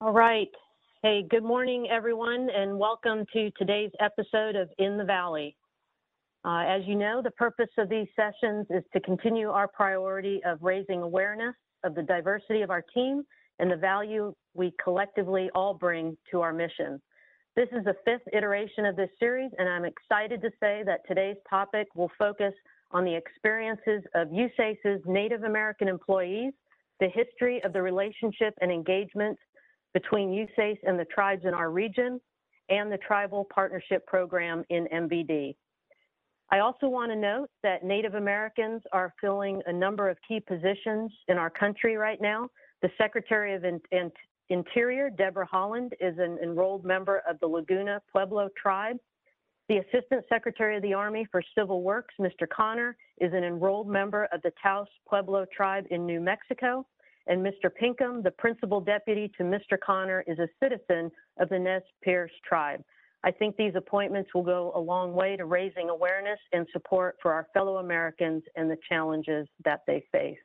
All right. Hey, good morning, everyone, and welcome to today's episode of In the Valley. Uh, as you know, the purpose of these sessions is to continue our priority of raising awareness of the diversity of our team and the value we collectively all bring to our mission. This is the fifth iteration of this series, and I'm excited to say that today's topic will focus on the experiences of USACE's Native American employees, the history of the relationship and engagement between USACE and the tribes in our region, and the Tribal Partnership Program in MVD. I also want to note that Native Americans are filling a number of key positions in our country right now. The Secretary of in in Interior, Deborah Haaland, is an enrolled member of the Laguna Pueblo tribe. The Assistant Secretary of the Army for Civil Works, Mr. Connor, is an enrolled member of the Taos Pueblo tribe in New Mexico. And Mr. Pinkham, the Principal Deputy to Mr. Connor, is a citizen of the Nez Perce tribe. I think these appointments will go a long way to raising awareness and support for our fellow Americans and the challenges that they face.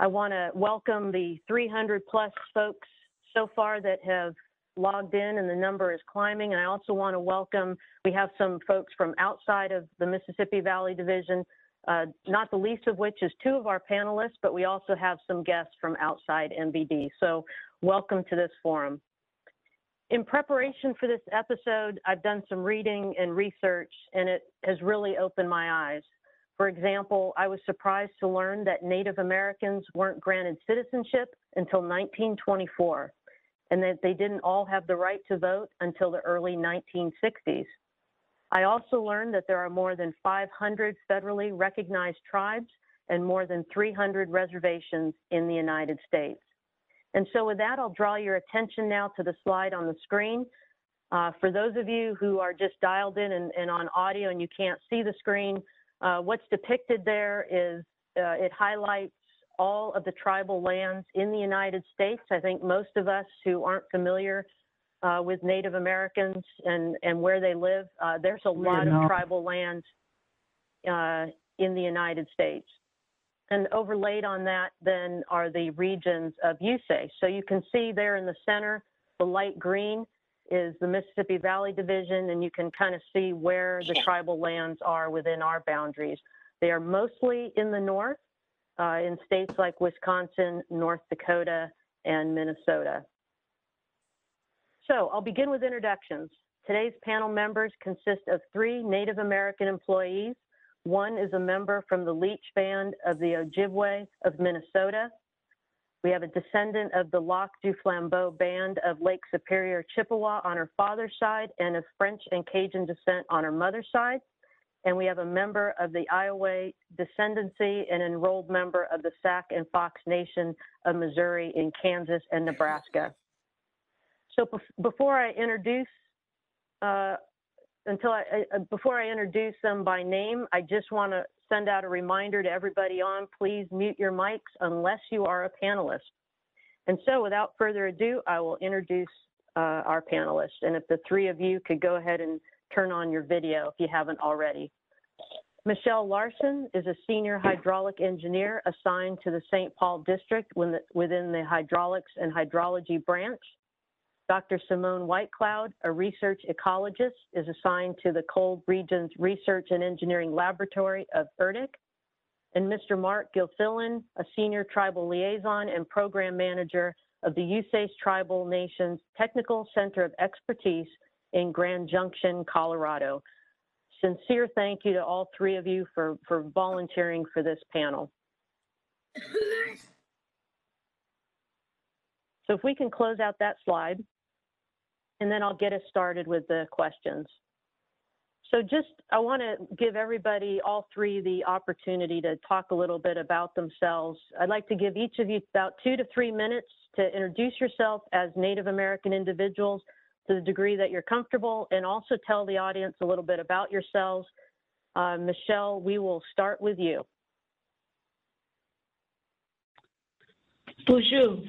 I want to welcome the 300 plus folks so far that have logged in and the number is climbing. And I also want to welcome, we have some folks from outside of the Mississippi Valley Division, uh, not the least of which is two of our panelists, but we also have some guests from outside MVD. So welcome to this forum. In preparation for this episode, I've done some reading and research, and it has really opened my eyes. For example, I was surprised to learn that Native Americans weren't granted citizenship until 1924, and that they didn't all have the right to vote until the early 1960s. I also learned that there are more than 500 federally recognized tribes and more than 300 reservations in the United States. And so with that, I'll draw your attention now to the slide on the screen. Uh, for those of you who are just dialed in and, and on audio and you can't see the screen, uh, what's depicted there is uh, it highlights all of the tribal lands in the United States. I think most of us who aren't familiar uh, with Native Americans and, and where they live, uh, there's a lot of tribal lands uh, in the United States. And overlaid on that then are the regions of USACE. So you can see there in the center, the light green is the Mississippi Valley Division, and you can kind of see where the tribal lands are within our boundaries. They are mostly in the north, uh, in states like Wisconsin, North Dakota, and Minnesota. So I'll begin with introductions. Today's panel members consist of three Native American employees one is a member from the Leech Band of the Ojibwe of Minnesota. We have a descendant of the Lac du Flambeau Band of Lake Superior, Chippewa on her father's side and of French and Cajun descent on her mother's side. And we have a member of the Iowa descendancy and enrolled member of the Sac and Fox Nation of Missouri in Kansas and Nebraska. So before I introduce uh, until I, I, before I introduce them by name, I just want to send out a reminder to everybody on, please mute your mics unless you are a panelist. And so without further ado, I will introduce uh, our panelists. And if the three of you could go ahead and turn on your video if you haven't already. Michelle Larson is a senior hydraulic engineer assigned to the St. Paul district within the hydraulics and hydrology branch. Dr. Simone Whitecloud, a research ecologist, is assigned to the Cold Regions Research and Engineering Laboratory of ERDC. And Mr. Mark Gilfillan, a senior tribal liaison and program manager of the USACE Tribal Nations Technical Center of Expertise in Grand Junction, Colorado. Sincere thank you to all three of you for, for volunteering for this panel. So if we can close out that slide and then I'll get us started with the questions. So just, I want to give everybody, all three, the opportunity to talk a little bit about themselves. I'd like to give each of you about two to three minutes to introduce yourself as Native American individuals to the degree that you're comfortable and also tell the audience a little bit about yourselves. Uh, Michelle, we will start with you. Boozhoo.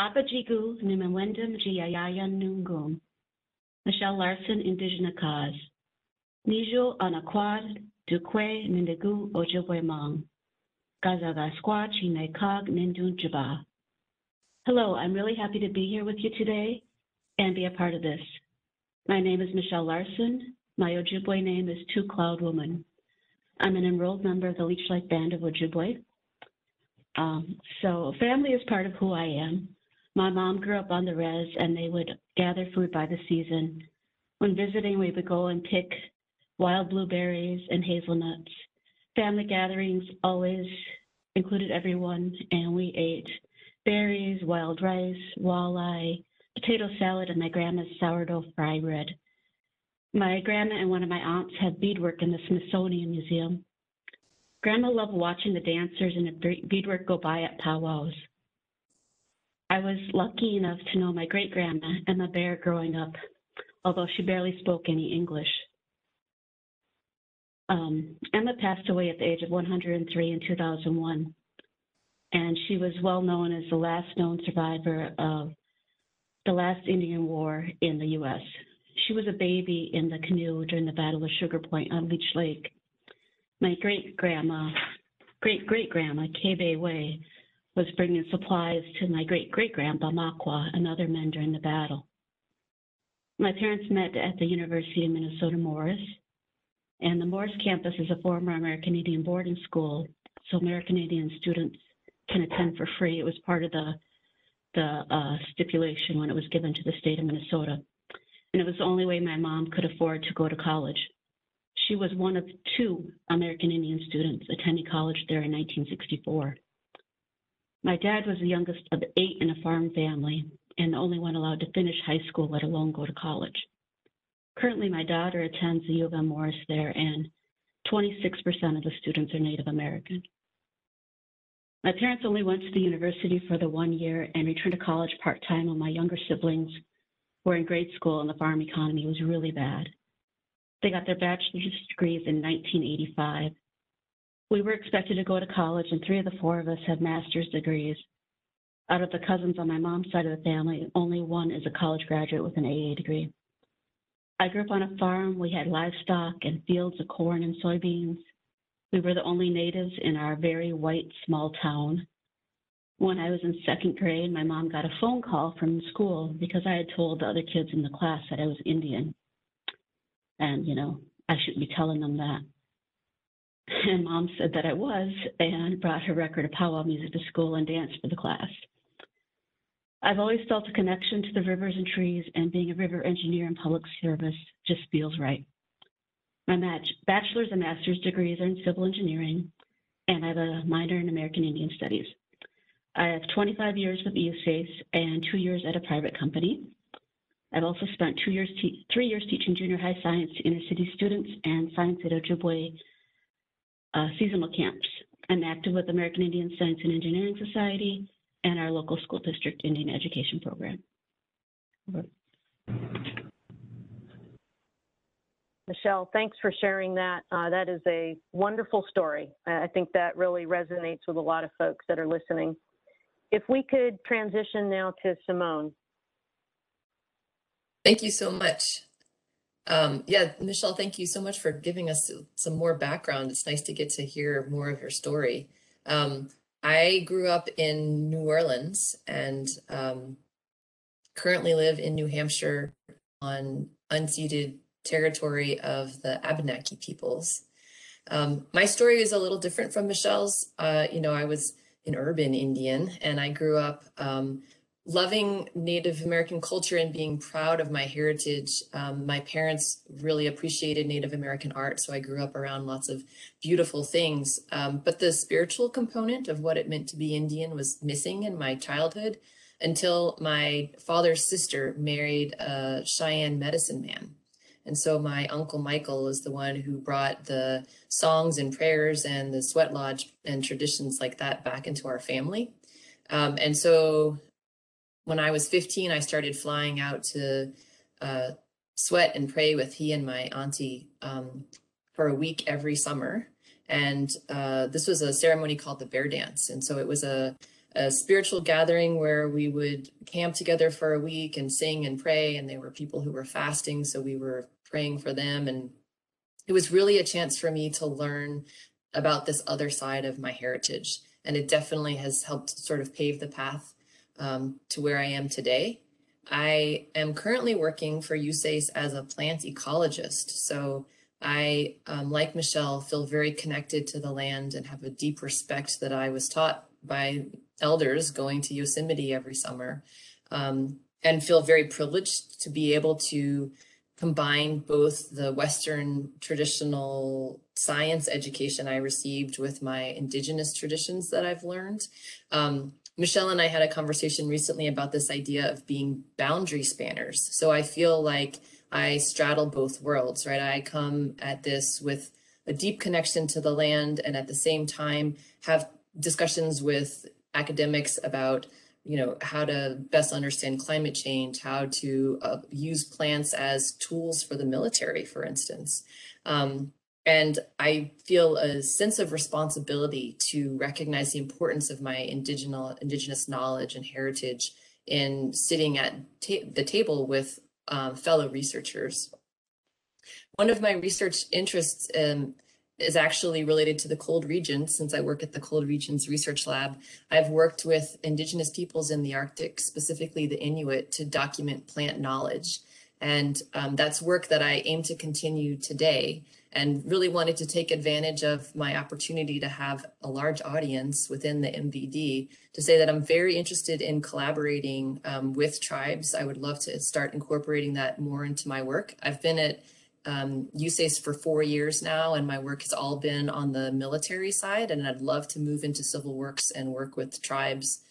Abajigu Nimawenda Mjiyaya Nungum. Michelle Larson, indizhinikaaz. Nijo Ojibwe Nindun Jaba. Hello, I'm really happy to be here with you today and be a part of this. My name is Michelle Larson. My Ojibwe name is Two Cloud Woman. I'm an enrolled member of the Leech Lake Band of Ojibwe. Um, so family is part of who I am. My mom grew up on the res and they would gather food by the season. When visiting, we would go and pick wild blueberries and hazelnuts. Family gatherings always included everyone and we ate berries, wild rice, walleye, potato salad, and my grandma's sourdough fry bread. My grandma and one of my aunts had beadwork in the Smithsonian Museum. Grandma loved watching the dancers and the beadwork go by at powwows. I was lucky enough to know my great grandma, Emma Bear, growing up, although she barely spoke any English. Um, Emma passed away at the age of 103 in 2001, and she was well known as the last known survivor of the last Indian War in the U.S. She was a baby in the canoe during the Battle of Sugar Point on Leech Lake. My great grandma, great great grandma, Kebe Way, was bringing supplies to my great great grandpa Makwa and other men during the battle. My parents met at the University of Minnesota Morris, and the Morris campus is a former American Indian boarding school, so American Indian students can attend for free. It was part of the the uh, stipulation when it was given to the state of Minnesota. And it was the only way my mom could afford to go to college. She was one of two American Indian students attending college there in 1964. My dad was the youngest of eight in a farm family and the only one allowed to finish high school, let alone go to college. Currently, my daughter attends the U of M Morris there, and 26% of the students are Native American. My parents only went to the university for the one year and returned to college part time when my younger siblings were in grade school and the farm economy was really bad. They got their bachelor's degrees in 1985. We were expected to go to college, and three of the four of us have master's degrees. Out of the cousins on my mom's side of the family, only one is a college graduate with an AA degree. I grew up on a farm. We had livestock and fields of corn and soybeans. We were the only natives in our very white small town. When I was in second grade, my mom got a phone call from the school because I had told the other kids in the class that I was Indian. And, you know, I shouldn't be telling them that. And mom said that I was and brought her record of powwow music to school and danced for the class. I've always felt a connection to the rivers and trees, and being a river engineer in public service just feels right. My bachelor's and master's degrees are in civil engineering, and I have a minor in American Indian Studies. I have 25 years with USACE and two years at a private company. I've also spent two years, three years teaching junior high science to inner city students and science at Ojibwe seasonal camps. I'm active with American Indian Science and Engineering Society and our local school district Indian education program. Over. Michelle, thanks for sharing that. Uh, that is a wonderful story. I think that really resonates with a lot of folks that are listening. If we could transition now to Simone. Thank you so much. Um, yeah, Michelle, thank you so much for giving us some more background. It's nice to get to hear more of your story. Um, I grew up in New Orleans and um, currently live in New Hampshire on unceded territory of the Abenaki peoples. Um, my story is a little different from Michelle's. Uh, you know, I was an urban Indian and I grew up um, loving Native American culture and being proud of my heritage. Um, my parents really appreciated Native American art, so I grew up around lots of beautiful things. Um, but the spiritual component of what it meant to be Indian was missing in my childhood until my father's sister married a Cheyenne medicine man. And so my uncle Michael is the one who brought the songs and prayers and the sweat lodge and traditions like that back into our family. Um, and so when I was 15, I started flying out to uh, sweat and pray with he and my auntie um, for a week every summer. And uh, this was a ceremony called the Bear Dance. And so it was a, a spiritual gathering where we would camp together for a week and sing and pray. And there were people who were fasting. So we were praying for them. And it was really a chance for me to learn about this other side of my heritage. And it definitely has helped sort of pave the path um, to where I am today. I am currently working for USACE as a plant ecologist. So I, um, like Michelle, feel very connected to the land and have a deep respect that I was taught by elders going to Yosemite every summer, um, and feel very privileged to be able to combine both the Western traditional science education I received with my indigenous traditions that I've learned. Um, Michelle and I had a conversation recently about this idea of being boundary spanners. So I feel like I straddle both worlds, right? I come at this with a deep connection to the land and at the same time have discussions with academics about you know how to best understand climate change how to uh, use plants as tools for the military for instance um, and i feel a sense of responsibility to recognize the importance of my indigenous indigenous knowledge and heritage in sitting at ta- the table with um, fellow researchers one of my research interests um, is actually related to the cold regions since I work at the cold regions research lab. I've worked with indigenous peoples in the Arctic, specifically the Inuit, to document plant knowledge. And um, that's work that I aim to continue today and really wanted to take advantage of my opportunity to have a large audience within the MVD to say that I'm very interested in collaborating um, with tribes. I would love to start incorporating that more into my work. I've been at um, USACE for four years now, and my work has all been on the military side. And I'd love to move into civil works and work with tribes,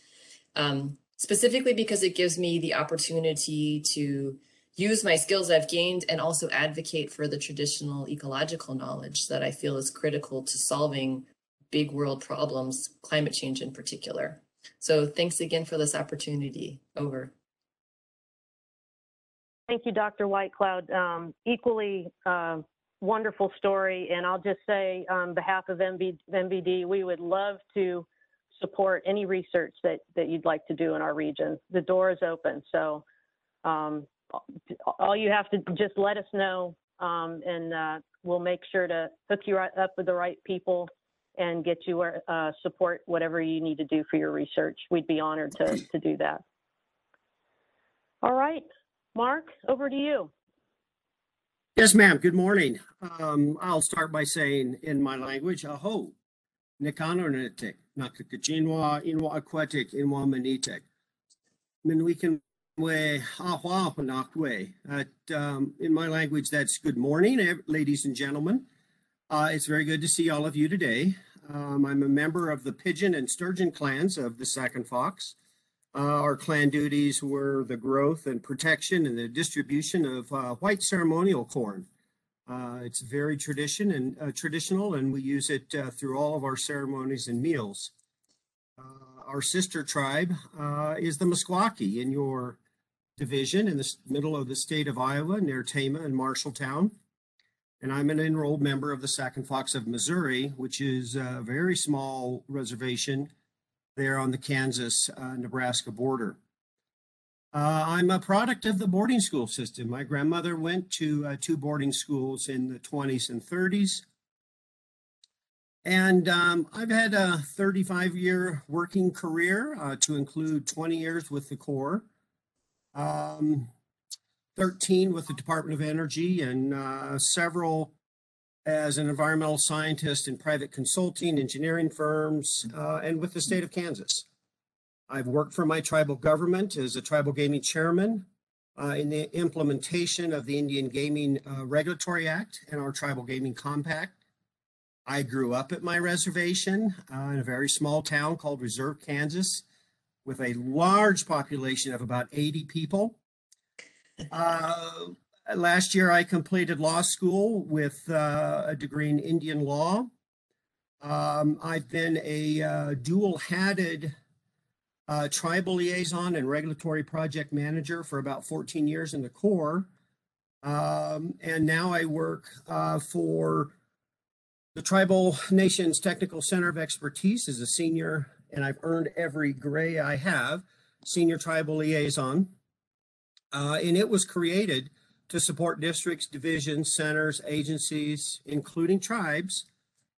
um, specifically because it gives me the opportunity to use my skills I've gained and also advocate for the traditional ecological knowledge that I feel is critical to solving big world problems, climate change in particular. So thanks again for this opportunity. Over. Thank you, Dr. Whitecloud. Um, equally uh, wonderful story. And I'll just say on behalf of MB, MVD, we would love to support any research that, that you'd like to do in our region. The door is open. So um, all you have to just let us know um, and uh, we'll make sure to hook you right up with the right people and get you uh, support whatever you need to do for your research. We'd be honored to, to do that. All right. Mark, over to you. Yes, ma'am. Good morning. Um, I'll start by saying in my language, aho, nikanonetik, nakakachinwa, inwa aquatic, inwa we nakwe. Um, in my language, that's good morning, ladies and gentlemen. Uh, it's very good to see all of you today. Um, I'm a member of the Pigeon and Sturgeon clans of the Sac and Fox. Uh, our clan duties were the growth and protection and the distribution of uh, white ceremonial corn. Uh, it's very tradition and uh, traditional, and we use it uh, through all of our ceremonies and meals. Uh, our sister tribe is the Meskwaki in your division in the middle of the state of Iowa, near Tama and Marshalltown. And I'm an enrolled member of the Sac and Fox of Missouri, which is a very small reservation there on the Kansas uh, Nebraska border. Uh, I'm a product of the boarding school system. My grandmother went to uh, two boarding schools in the 20s and 30s. And um, I've had a 35 year working career uh, to include 20 years with the Corps, um, 13 with the Department of Energy, and uh, several as an environmental scientist in private consulting, engineering firms, uh, and with the state of Kansas. I've worked for my tribal government as a tribal gaming chairman uh, in the implementation of the Indian Gaming uh, Regulatory Act and our Tribal Gaming Compact. I grew up at my reservation uh, in a very small town called Reserve, Kansas, with a large population of about 80 people. Uh, last year, I completed law school with uh, a degree in Indian law. Um, I've been a uh, dual hatted uh, tribal liaison and regulatory project manager for about 14 years in the Corps. Um, and now I work uh, for the Tribal Nations Technical Center of Expertise as a senior, and I've earned every gray I have, senior tribal liaison. Uh, and it was created to support districts, divisions, centers, agencies, including tribes,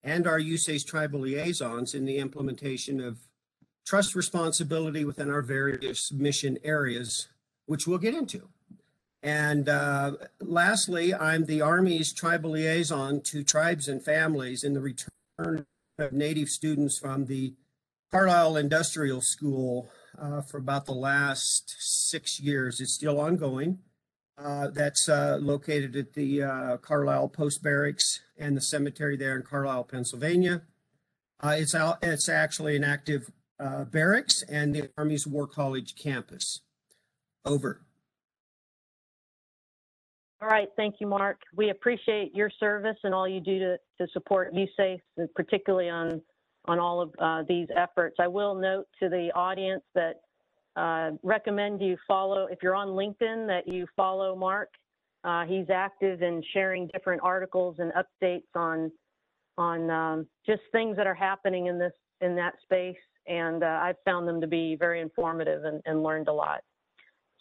and our USACE tribal liaisons in the implementation of trust responsibility within our various mission areas, which we'll get into. And uh, lastly, I'm the Army's tribal liaison to tribes and families in the return of Native students from the Carlisle Industrial School uh, for about the last six years. It's still ongoing. Uh, that's uh, located at the uh, Carlisle Post Barracks and the cemetery there in Carlisle, Pennsylvania. Uh, it's out. It's actually an active uh, barracks and the Army's War College campus. Over. All right, thank you, Mark. We appreciate your service and all you do to, to support USACE, particularly on, on all of uh, these efforts. I will note to the audience that uh, recommend you follow, if you're on LinkedIn, that you follow Mark. Uh, he's active in sharing different articles and updates on, on um, just things that are happening in this, in that space. And uh, I've found them to be very informative and, and learned a lot.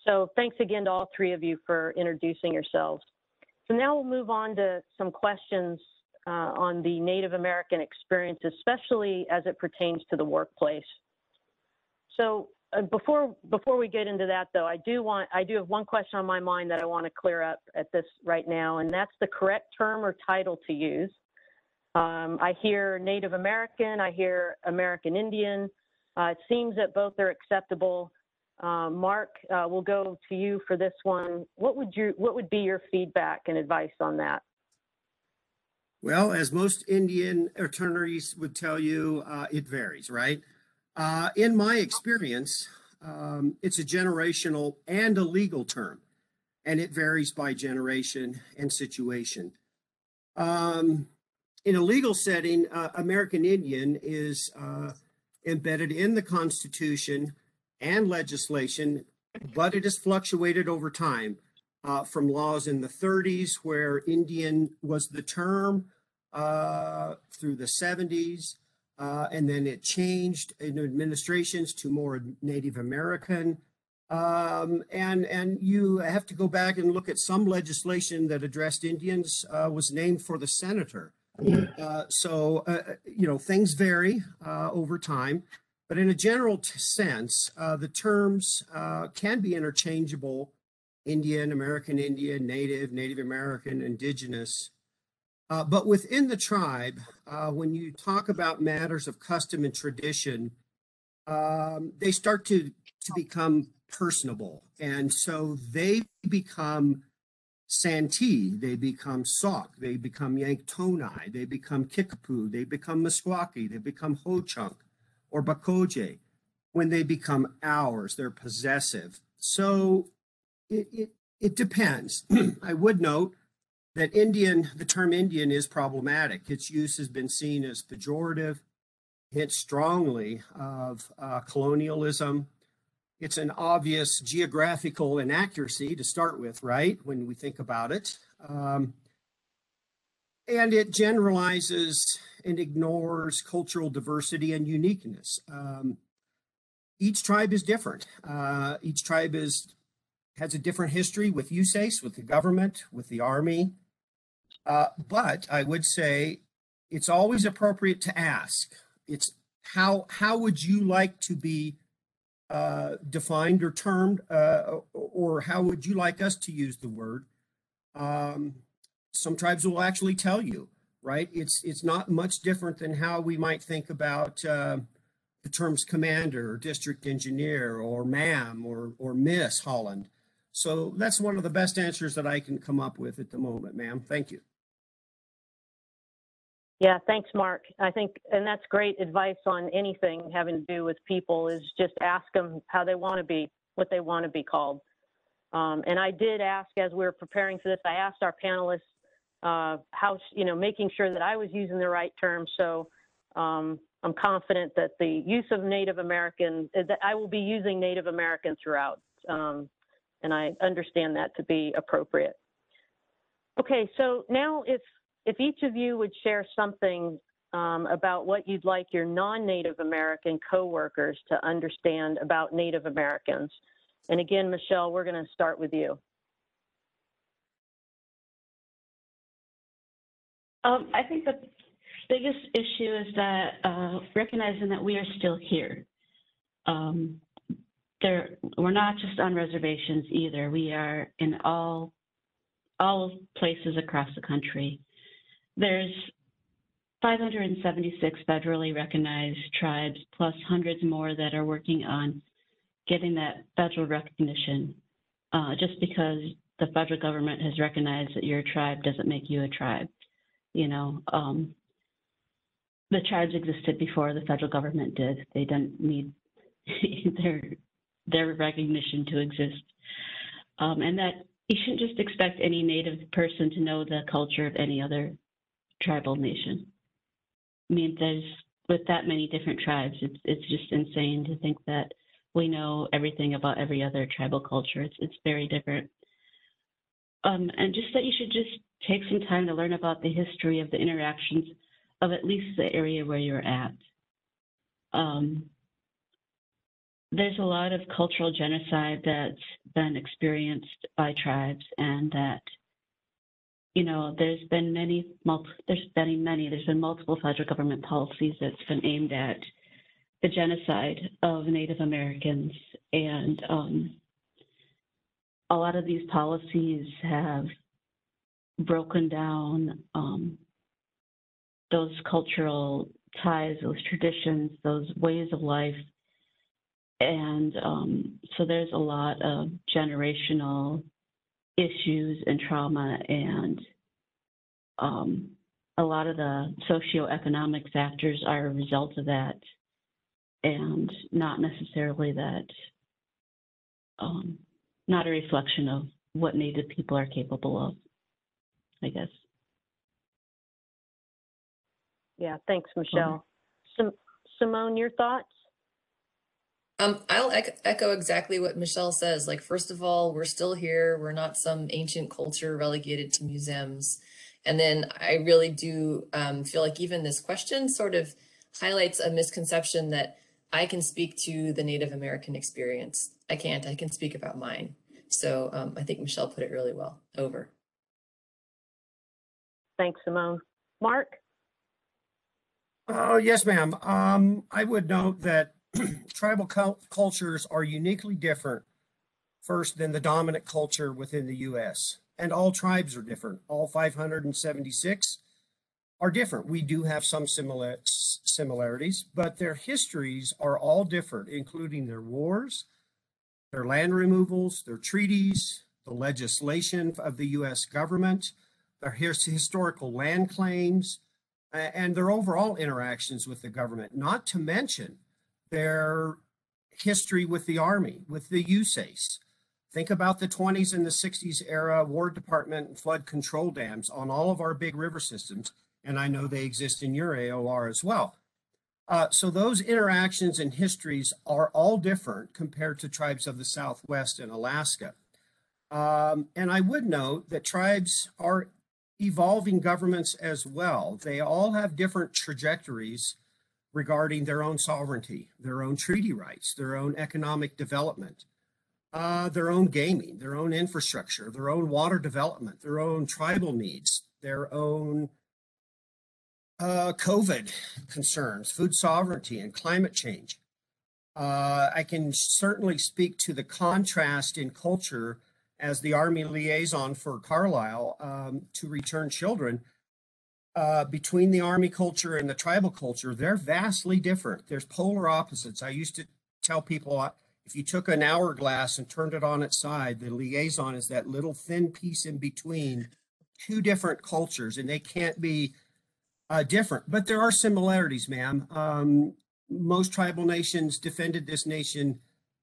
So thanks again to all three of you for introducing yourselves. So now we'll move on to some questions uh, on the Native American experience, especially as it pertains to the workplace. So uh, before before we get into that, though, I do want I do have one question on my mind that I want to clear up at this right now, and that's the correct term or title to use. Um, I hear Native American, I hear American Indian. Uh, it seems that both are acceptable. Uh, Mark, uh, we'll go to you for this one. What would you What would be your feedback and advice on that? Well, as most Indian attorneys would tell you, uh, it varies, right? Uh, in my experience, um, it's a generational and a legal term, and it varies by generation and situation. Um, in a legal setting, uh, American Indian is uh, embedded in the Constitution and legislation, but it has fluctuated over time uh, from laws in the 30s, where Indian was the term, uh, through the 70s, uh, and then it changed in administrations to more Native American. Um, and and you have to go back and look at some legislation that addressed Indians uh, was named for the senator. Uh, so uh, you know things vary uh, over time. But in a general sense, uh, the terms uh, can be interchangeable Indian, American Indian, Native, Native American, Indigenous. Uh, but within the tribe, uh, when you talk about matters of custom and tradition, um, they start to, to become personable. And so they become Santee, they become Sauk, they become Yanktonai, they become Kickapoo, they become Meskwaki, they become Ho Chunk or Bakoje. When they become ours, they're possessive. So it, it, it depends. I would note that Indian, the term Indian is problematic. Its use has been seen as pejorative, hints strongly of uh, colonialism. It's an obvious geographical inaccuracy to start with, right? When we think about it. Um, and it generalizes and ignores cultural diversity and uniqueness. Um, each tribe is different. Uh, each tribe is has a different history with USACE, with the government, with the army. Uh, but I would say it's always appropriate to ask. It's how how would you like to be uh, defined or termed, uh, or how would you like us to use the word? Um, some tribes will actually tell you right? It's it's not much different than how we might think about uh, the terms commander or district engineer or ma'am or or Miss Holland. So that's one of the best answers that I can come up with at the moment, ma'am. Thank you. Yeah, thanks, Mark. I think, and that's great advice on anything having to do with people is just ask them how they want to be, what they want to be called. Um, and I did ask as we were preparing for this, I asked our panelists uh, how, you know, making sure that I was using the right term. So um, I'm confident that the use of Native American, that I will be using Native American throughout. Um, and I understand that to be appropriate. Okay, so now if, if each of you would share something um, about what you'd like your non-Native American coworkers to understand about Native Americans. And again, Michelle, we're to start with you. Um, I think the biggest issue is that uh, recognizing that we are still here. um, there, we're not just on reservations either. We are in all, all places across the country. There's 576 federally recognized tribes, plus hundreds more that are working on getting that federal recognition. Uh, just because the federal government has recognized that you're a tribe doesn't make you a tribe. You know, um, the tribes existed before the federal government did. They didn't need their their recognition to exist, um, and that you shouldn't just expect any native person to know the culture of any other tribal nation. I mean, there's with that many different tribes, it's it's just insane to think that we know everything about every other tribal culture. It's it's very different. Um, and just that you should just take some time to learn about the history of the interactions of at least the area where you're at. Um, there's a lot of cultural genocide that's been experienced by tribes and that you know there's been many there's been many there's been multiple federal government policies that's been aimed at the genocide of native americans. And um, a lot of these policies have broken down um, those cultural ties those traditions those ways of life and um, so there's a lot of generational issues and trauma and um, a lot of the socioeconomic factors are a result of that and not necessarily that um, not a reflection of what native people are capable of i guess Yeah, thanks, Michelle. Sim- Simone, your thoughts? Um, I'll ec- echo exactly what Michelle says. Like, first of all, we're still here. We're not some ancient culture relegated to museums. And then I really do um, feel like even this question sort of highlights a misconception that I can speak to the Native American experience. I can't. I can speak about mine. So um, I think Michelle put it really well. Over. Thanks, Simone. Mark? Oh, yes, ma'am. Um, I would note that tribal cul- cultures are uniquely different first than the dominant culture within the US. And all tribes are different. All 576 are different. We do have some similar similarities, but their histories are all different, including their wars, their land removals, their treaties, the legislation of the US government, their his- historical land claims, and their overall interactions with the government, not to mention their history with the Army, with the USACE. Think about the 20s and the 60s era War Department flood control dams on all of our big river systems. And I know they exist in your AOR as well. Uh, so those interactions and histories are all different compared to tribes of the Southwest and Alaska. Um, and I would note that tribes are evolving governments as well. They all have different trajectories regarding their own sovereignty, their own treaty rights, their own economic development, uh, their own gaming, their own infrastructure, their own water development, their own tribal needs, their own uh, COVID concerns, food sovereignty, and climate change. Uh, I can certainly speak to the contrast in culture as the Army liaison for Carlisle um, to return children uh, between the Army culture and the tribal culture. They're vastly different. There's polar opposites. I used to tell people uh, if you took an hourglass and turned it on its side, the liaison is that little thin piece in between two different cultures, and they can't be uh, different. But there are similarities, ma'am. Um, most tribal nations defended this nation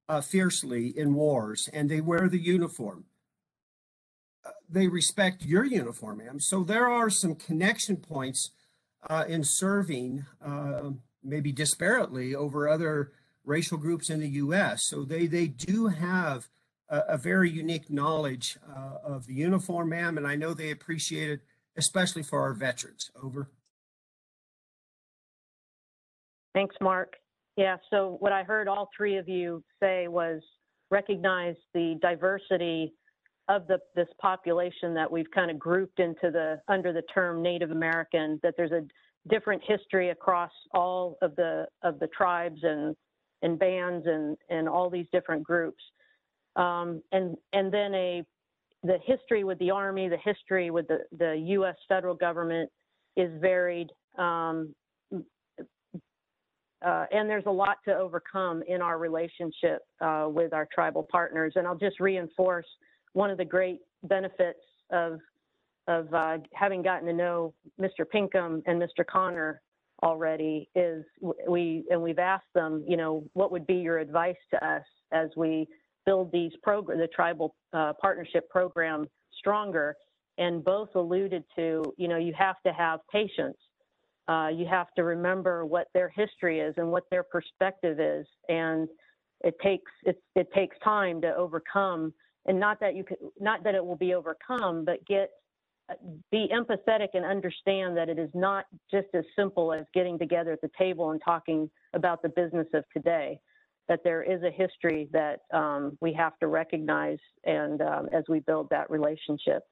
uh, fiercely in wars, and they wear the uniform. They respect your uniform, ma'am. So there are some connection points uh, in serving, uh, maybe disparately, over other racial groups in the U.S. So they they do have a, a very unique knowledge uh, of the uniform, ma'am, and I know they appreciate it, especially for our veterans. Over. Thanks, Mark. Yeah, so what I heard all three of you say was recognize the diversity of the this population that we've kind of grouped into the under the term Native American, that there's a different history across all of the of the tribes and and bands and, and all these different groups. Um, and, and then a, the history with the Army, the history with the, the US federal government is varied. Um, uh, and there's a lot to overcome in our relationship uh, with our tribal partners. And I'll just reinforce one of the great benefits of of uh, having gotten to know Mr. Pinkham and Mr. Connor already is we and we've asked them, you know, what would be your advice to us as we build these program the tribal uh, partnership program stronger. And both alluded to, you know, you have to have patience. Uh, you have to remember what their history is and what their perspective is, and it takes it, it takes time to overcome. And not that you could, not that it will be overcome, but get be empathetic and understand that it is not just as simple as getting together at the table and talking about the business of today. That there is a history that um, we have to recognize, and um, as we build that relationship.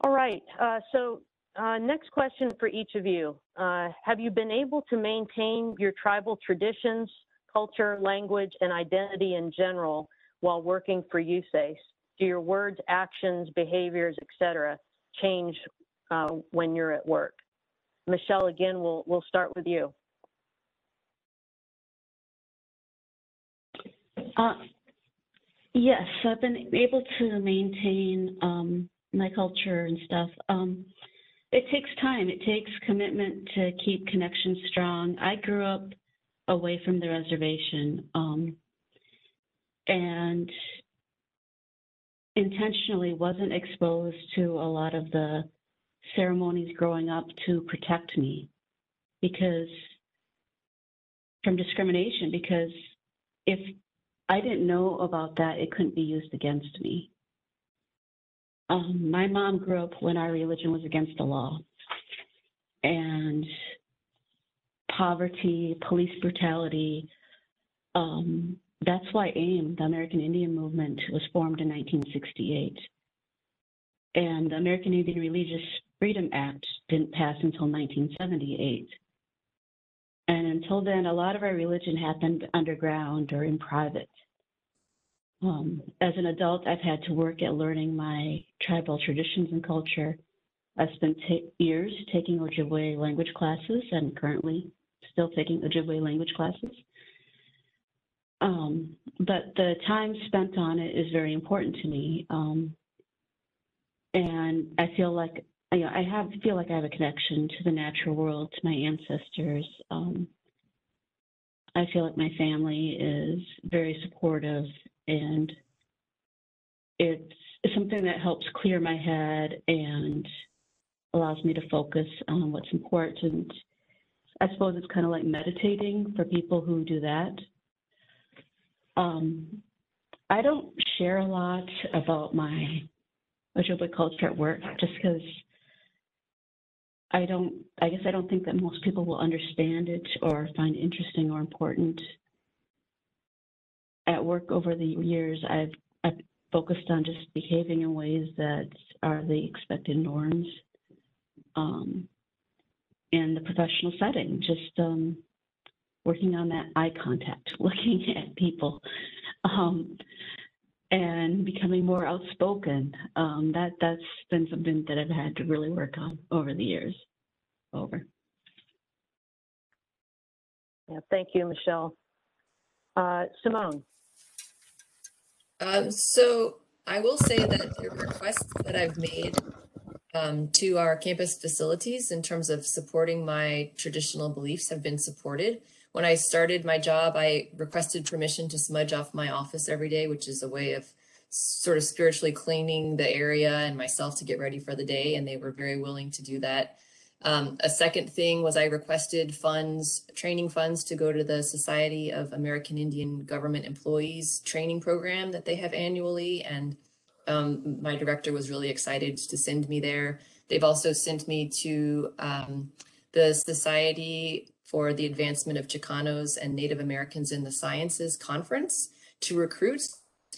All right. Uh, so, uh, next question for each of you: uh, Have you been able to maintain your tribal traditions, culture, language, and identity in general while working for USACE? do your words, actions, behaviors, etc., change uh, when you're at work? Michelle, again, we'll we'll start with you. Uh, yes, I've been able to maintain um, my culture and stuff. Um, it takes time. It takes commitment to keep connections strong. I grew up away from the reservation, um, and intentionally wasn't exposed to a lot of the ceremonies growing up to protect me because from discrimination because if I didn't know about that, it couldn't be used against me. Um, my mom grew up when our religion was against the law, and poverty, police brutality, um, that's why AIM, the American Indian Movement, was formed in 1968. And the American Indian Religious Freedom Act didn't pass until 1978. And until then, a lot of our religion happened underground or in private. Um, as an adult, I've had to work at learning my tribal traditions and culture. I've spent years taking Ojibwe language classes and currently still taking Ojibwe language classes. Um, but the time spent on it is very important to me. Um, and I feel like you know, I have feel like I have a connection to the natural world, to my ancestors. Um, I feel like my family is very supportive, and it's, something that helps clear my head and allows me to focus on what's important. I suppose it's kind of like meditating for people who do that. Um, I don't share a lot about my Ojibwe culture at work just because I don't, I guess I don't think that most people will understand it or find interesting or important. At work over the years, I've, I've focused on just behaving in ways that are the expected norms um, in the professional setting, just um, working on that eye contact, looking at people, um, and becoming more outspoken. Um, that that's been something that I've had to really work on over the years. Over. Yeah, thank you, Michelle. Uh, Simone. Um, so I will say that the requests that I've made um, to our campus facilities in terms of supporting my traditional beliefs have been supported. When I started my job, I requested permission to smudge off my office every day, which is a way of sort of spiritually cleaning the area and myself to get ready for the day. And they were very willing to do that. Um, a second thing was I requested funds, training funds to go to the Society of American Indian Government Employees training program that they have annually. And um, my director was really excited to send me there. They've also sent me to um, the Society for the Advancement of Chicanos and Native Americans in the Sciences conference to recruit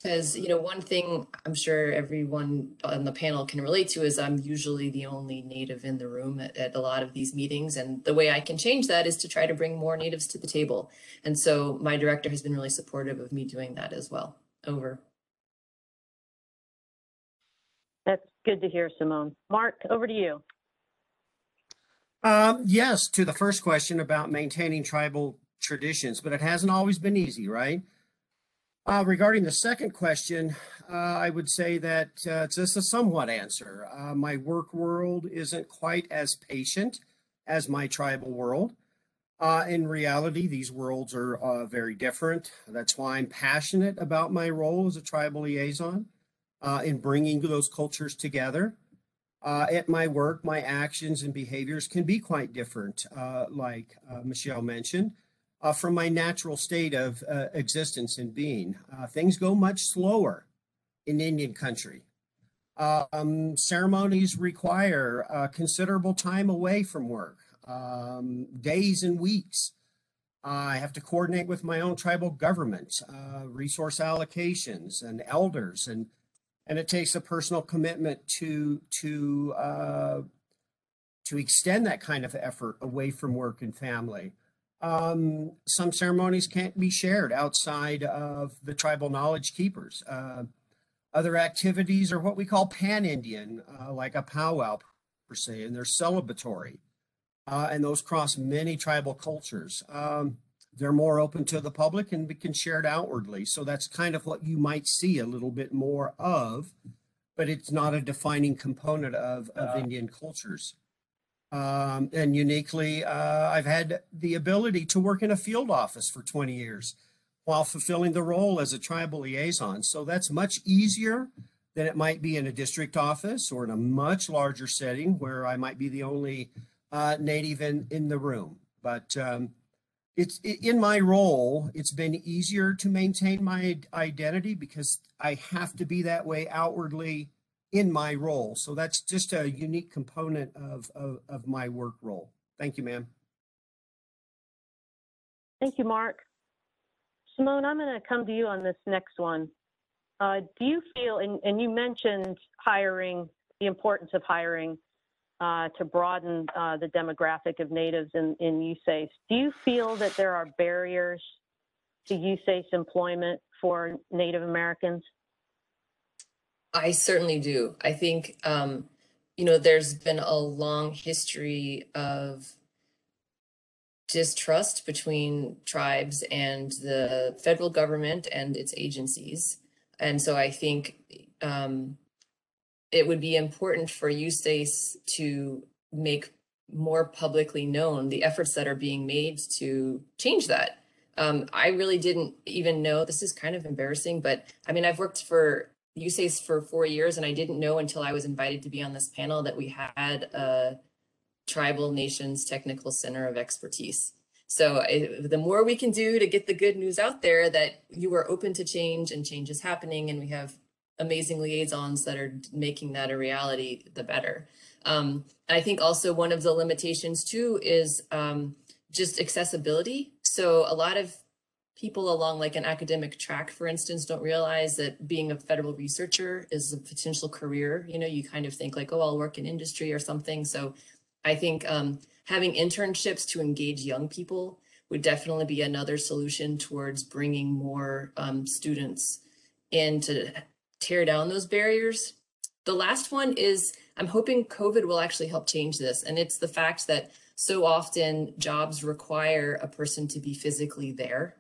Because, you know, one thing I'm sure everyone on the panel can relate to is I'm usually the only native in the room at, at a lot of these meetings. And the way I can change that is to try to bring more natives to the table. And so my director has been really supportive of me doing that as well. Over. That's good to hear, Simone. Mark, over to you. Um, yes, to the first question about maintaining tribal traditions, but it hasn't always been easy, right? Uh, regarding the second question, uh, I would say that uh, it's just a somewhat answer. Uh, my work world isn't quite as patient as my tribal world. Uh, in reality, these worlds are uh, very different. That's why I'm passionate about my role as a tribal liaison in bringing those cultures together. Uh, at my work, my actions and behaviors can be quite different, uh, like uh, Michelle mentioned, uh, from my natural state of uh, existence and being. Uh, things go much slower in Indian country. Um, ceremonies require considerable time away from work, um, days and weeks. I have to coordinate with my own tribal government, resource allocations, and elders, and and it takes a personal commitment to to uh, to extend that kind of effort away from work and family. Um, some ceremonies can't be shared outside of the tribal knowledge keepers. Uh, other activities are what we call pan-Indian, uh, like a powwow per se, and they're celebratory, uh, and those cross many tribal cultures. Um, they're more open to the public and we can share it outwardly. So that's kind of what you might see a little bit more of, but it's not a defining component of, of Indian cultures. Um, and uniquely, uh, I've had the ability to work in a field office for 20 years while fulfilling the role as a tribal liaison. So that's much easier than it might be in a district office or in a much larger setting where I might be the only uh, native in, in the room. But um, it's in my role, it's been easier to maintain my identity because I have to be that way outwardly in my role. So that's just a unique component of, of, of my work role. Thank you, ma'am. Thank you, Mark. Simone, I'm going to come to you on this next one. Uh, do you feel, and, and you mentioned hiring, the importance of hiring uh, to broaden uh, the demographic of natives in, in USACE. Do you feel that there are barriers to USACE employment for Native Americans? I certainly do. I think, um, you know, there's been a long history of distrust between tribes and the federal government and its agencies. And so I think um, it would be important for USACE to make more publicly known the efforts that are being made to change that. Um, I really didn't even know, this is kind of embarrassing, but I mean, I've worked for USACE for four years and I didn't know until I was invited to be on this panel that we had a Tribal Nations Technical Center of Expertise. So the more we can do to get the good news out there that you are open to change and change is happening and we have amazing liaisons that are making that a reality, the better. Um, I think also one of the limitations too is um, just accessibility. So a lot of people along like an academic track, for instance, don't realize that being a federal researcher is a potential career. You know, you kind of think like, oh, I'll work in industry or something. So I think um, having internships to engage young people would definitely be another solution towards bringing more um, students in to tear down those barriers. The last one is I'm hoping COVID will actually help change this. And it's the fact that so often jobs require a person to be physically there.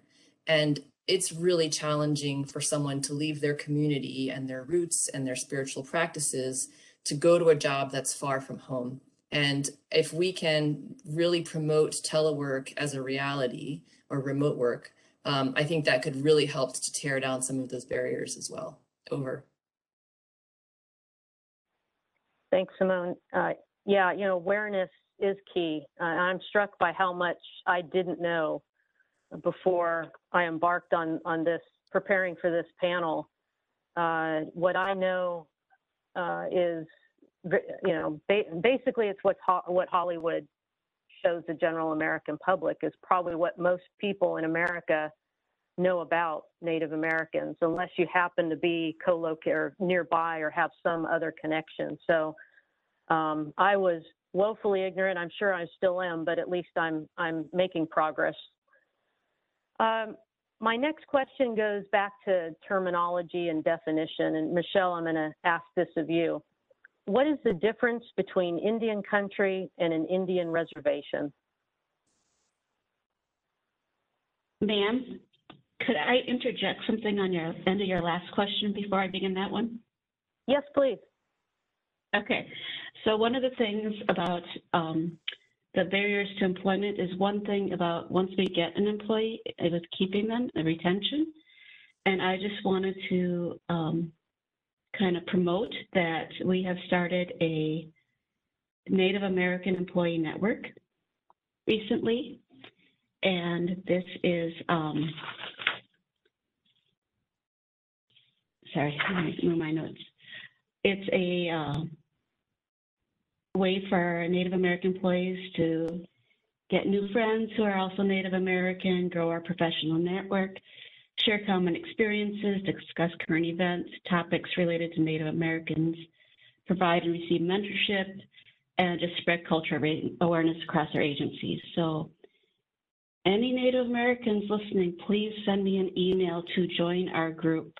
And it's really challenging for someone to leave their community and their roots and their spiritual practices to go to a job that's far from home. And if we can really promote telework as a reality or remote work, um, I think that could really help to tear down some of those barriers as well. Over. Thanks, Simone. Uh, yeah, you know, awareness is key. Uh, I'm struck by how much I didn't know before I embarked on on this, preparing for this panel. Uh, what I know uh, is, you know, ba basically it's what's ho what Hollywood shows the general American public is probably what most people in America know about Native Americans unless you happen to be co-located nearby or have some other connection. So um, I was woefully ignorant. I'm sure I still am, but at least I'm I'm making progress. Um, my next question goes back to terminology and definition. And Michelle, I'm going to ask this of you. What is the difference between Indian country and an Indian reservation? Ma'am, could I interject something on your end of your last question before I begin that one? Yes, please. Okay, so one of the things about um, the barriers to employment is one thing about once we get an employee, it is keeping them, the retention. And I just wanted to um, kind of promote that we have started a Native American Employee Network recently. And this is, um, sorry, move my notes. It's a uh, way for Native American employees to get new friends who are also Native American, grow our professional network, share common experiences, discuss current events, topics related to Native Americans, provide and receive mentorship, and just spread culture awareness across our agencies. So any Native Americans listening, please send me an email to join our group.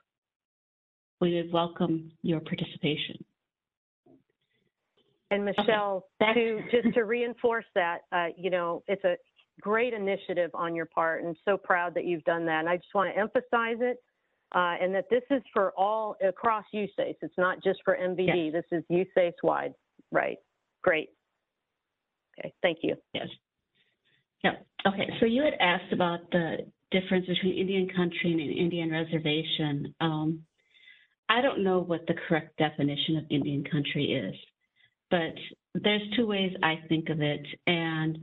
We would welcome your participation. And Michelle, Back- to just to reinforce that, uh, you know, it's a great initiative on your part, and so proud that you've done that. And I just want to emphasize it, uh, and that this is for all across USACE. It's not just for MVD. This is USACE wide. Right. Great. Okay. Thank you. Yes. Yeah. Okay. So you had asked about the difference between Indian country and an Indian reservation. Um, I don't know what the correct definition of Indian country is, but there's two ways I think of it. And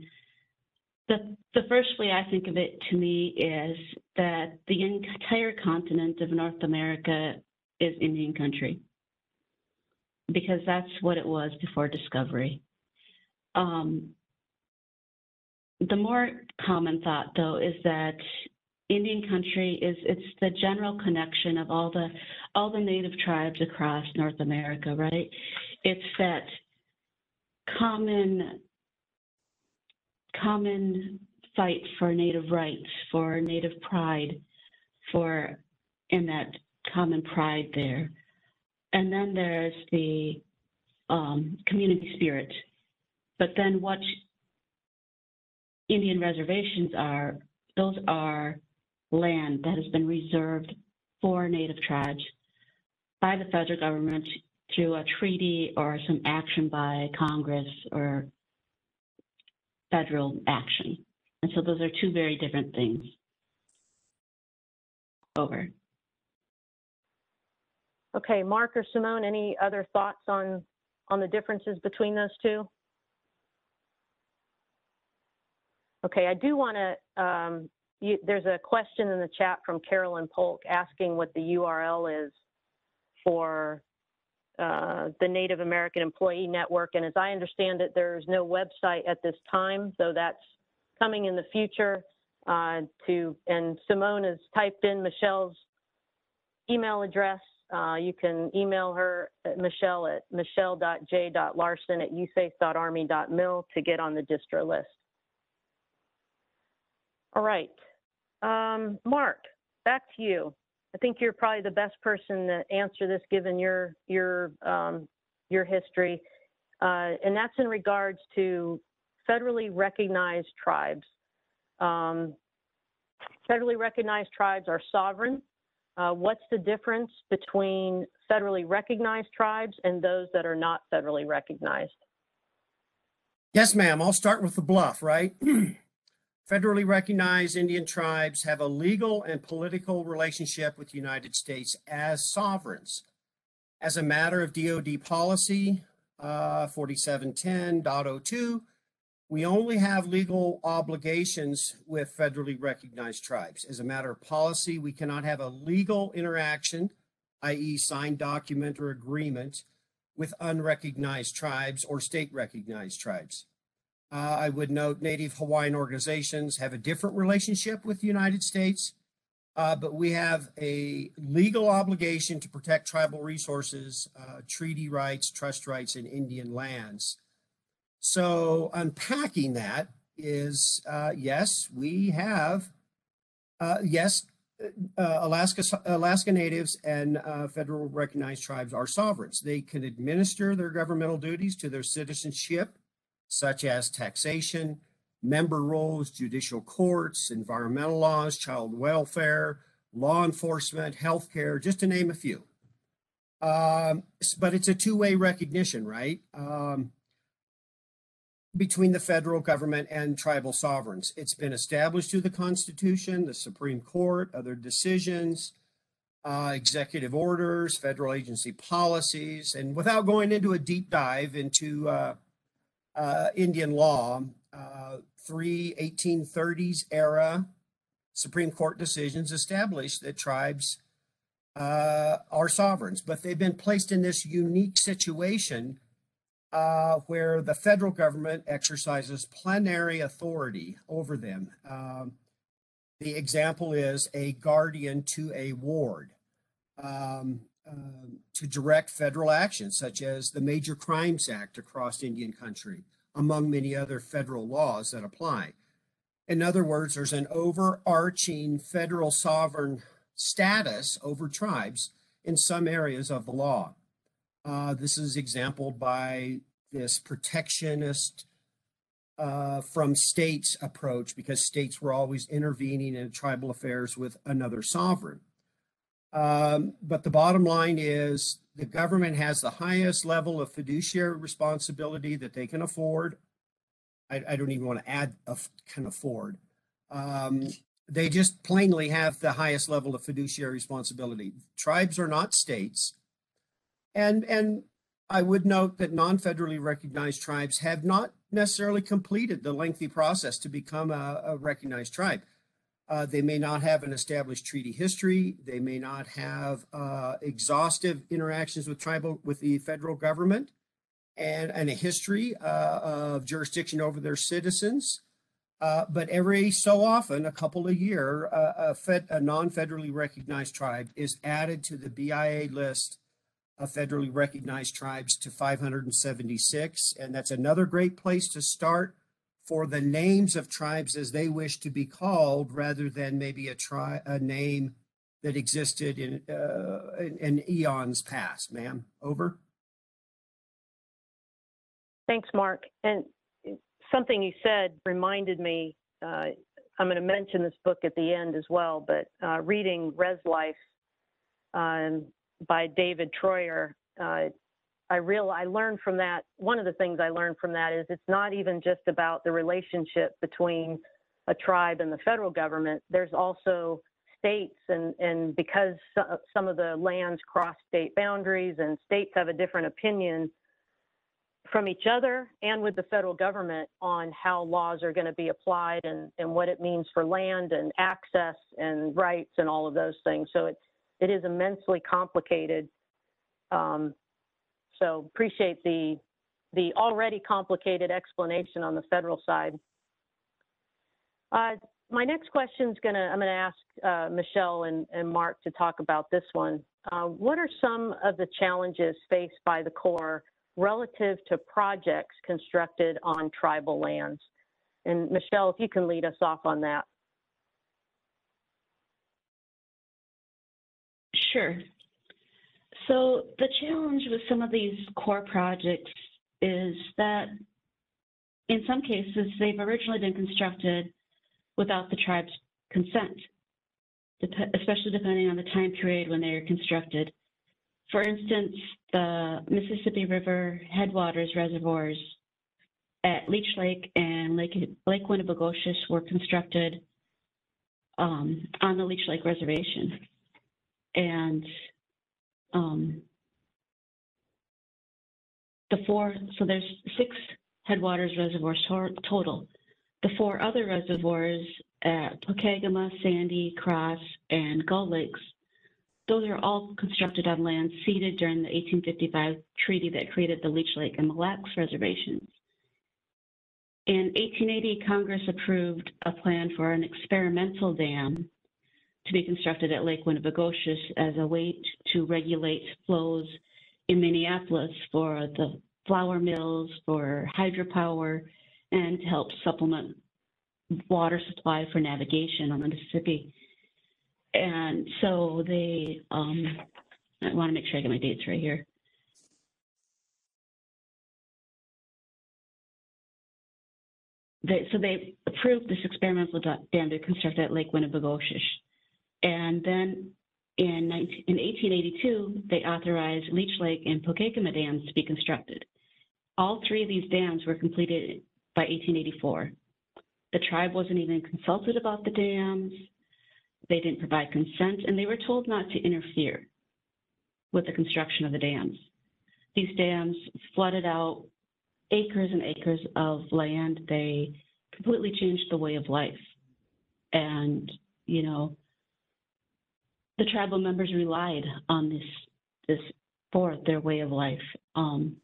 the, the first way I think of it to me is that the entire continent of North America is Indian country because that's what it was before discovery. Um, the more common thought, though, is that Indian country is it's the general connection of all the all the native tribes across North America, right? It's that common common fight for native rights, for native pride, for in that common pride there. And then there's the um, community spirit. But then what Indian reservations are, those are land that has been reserved for Native tribes by the federal government through a treaty or some action by Congress or federal action. And so those are two very different things. Over. Okay, Mark or Simone, any other thoughts on on the differences between those two? Okay, I do want to. Um, you, there's a question in the chat from Carolyn Polk asking what the URL is for uh, the Native American Employee Network. And as I understand it, there's no website at this time, though that's coming in the future. Uh, to and Simone has typed in Michelle's email address. Uh, you can email her at Michelle at michelle.j.larson at usace.army.mil to get on the distro list. All right. Um, Mark, back to you. I think you're probably the best person to answer this given your your um, your history, uh, and that's in regards to federally recognized tribes. Um, federally recognized tribes are sovereign. Uh, what's the difference between federally recognized tribes and those that are not federally recognized? Yes, ma'am. I'll start with the bluff, right? Federally recognized Indian tribes have a legal and political relationship with the United States as sovereigns. As a matter of DoD policy uh, 4710.02, we only have legal obligations with federally recognized tribes. As a matter of policy, we cannot have a legal interaction, i.e., signed document or agreement, with unrecognized tribes or state recognized tribes. Uh, I would note Native Hawaiian organizations have a different relationship with the United States. Uh, but we have a legal obligation to protect tribal resources, uh, treaty rights, trust rights, and Indian lands. So unpacking that is, uh, yes, we have, uh, yes, uh, Alaska, Alaska natives and federal recognized tribes are sovereigns. They can administer their governmental duties to their citizenship, such as taxation, member roles, judicial courts, environmental laws, child welfare, law enforcement, healthcare, just to name a few. Um, but it's a two-way recognition, right? Um, between the federal government and tribal sovereigns. It's been established through the Constitution, the Supreme Court, other decisions, uh, executive orders, federal agency policies, and without going into a deep dive into uh, uh, Indian law, uh, three 1830s era Supreme Court decisions established that tribes uh, are sovereigns, but they've been placed in this unique situation uh, where the federal government exercises plenary authority over them. Um, the example is a guardian to a ward um, um, to direct federal action, such as the Major Crimes Act across Indian country, among many other federal laws that apply. In other words, there's an overarching federal sovereign status over tribes in some areas of the law. Uh, this is exampled by this protectionist uh, from states approach because states were always intervening in tribal affairs with another sovereign. Um, but the bottom line is the government has the highest level of fiduciary responsibility that they can afford. I, I don't even want to add can afford. Um, they just plainly have the highest level of fiduciary responsibility. Tribes are not states. And, and I would note that non-federally recognized tribes have not necessarily completed the lengthy process to become a, a recognized tribe. Uh, they may not have an established treaty history. They may not have uh, exhaustive interactions with tribal with the federal government, and and a history uh, of jurisdiction over their citizens. Uh, but every so often, a couple a year, a, fed, a non-federally recognized tribe is added to the BIA list of federally recognized tribes to 576, and that's another great place to start for the names of tribes as they wish to be called, rather than maybe a tri a name that existed in uh, in, in eons past. Ma'am, over. Thanks, Mark. And something you said reminded me, uh, I'm going to mention this book at the end as well, but uh, reading Rez Life um, by David Treuer, uh, I real I learned from that. One of the things I learned from that is it's not even just about the relationship between a tribe and the federal government. There's also states, and and because some of the lands cross state boundaries, and states have a different opinion from each other and with the federal government on how laws are going to be applied and, and what it means for land and access and rights and all of those things. So it, it is immensely complicated. Um, so appreciate the, the already complicated explanation on the federal side. Uh, my next question is gonna, I'm gonna ask uh, Michelle and, and Mark to talk about this one. Uh, what are some of the challenges faced by the Corps relative to projects constructed on tribal lands? And Michelle, if you can lead us off on that. Sure. So the challenge with some of these Corps projects is that in some cases, they've originally been constructed without the tribe's consent, especially depending on the time period when they were constructed. For instance, the Mississippi River headwaters reservoirs at Leech Lake and Lake, Lake were constructed um, on the Leech Lake Reservation. And um, the four, so there's six headwaters reservoirs total. The four other reservoirs at Pokegama, Sandy, Cross, and Gull Lakes, those are all constructed on land ceded during the 1855 treaty that created the Leech Lake and Mille Lacs reservations. In 1880, Congress approved a plan for an experimental dam to be constructed at Lake Winnibigoshish as a way to regulate flows in Minneapolis for the flour mills, for hydropower, and to help supplement water supply for navigation on the Mississippi. And so they, um, I want to make sure I get my dates right here. They, so they approved this experimental dam to construct at Lake Winnibigoshish. And then in 19, in 1882, they authorized Leech Lake and Pokegama dams to be constructed. All three of these dams were completed by 1884. The tribe wasn't even consulted about the dams. They didn't provide consent, and they were told not to interfere with the construction of the dams. These dams flooded out acres and acres of land. They completely changed the way of life. And, you know, the tribal members relied on this this for their way of life. Um,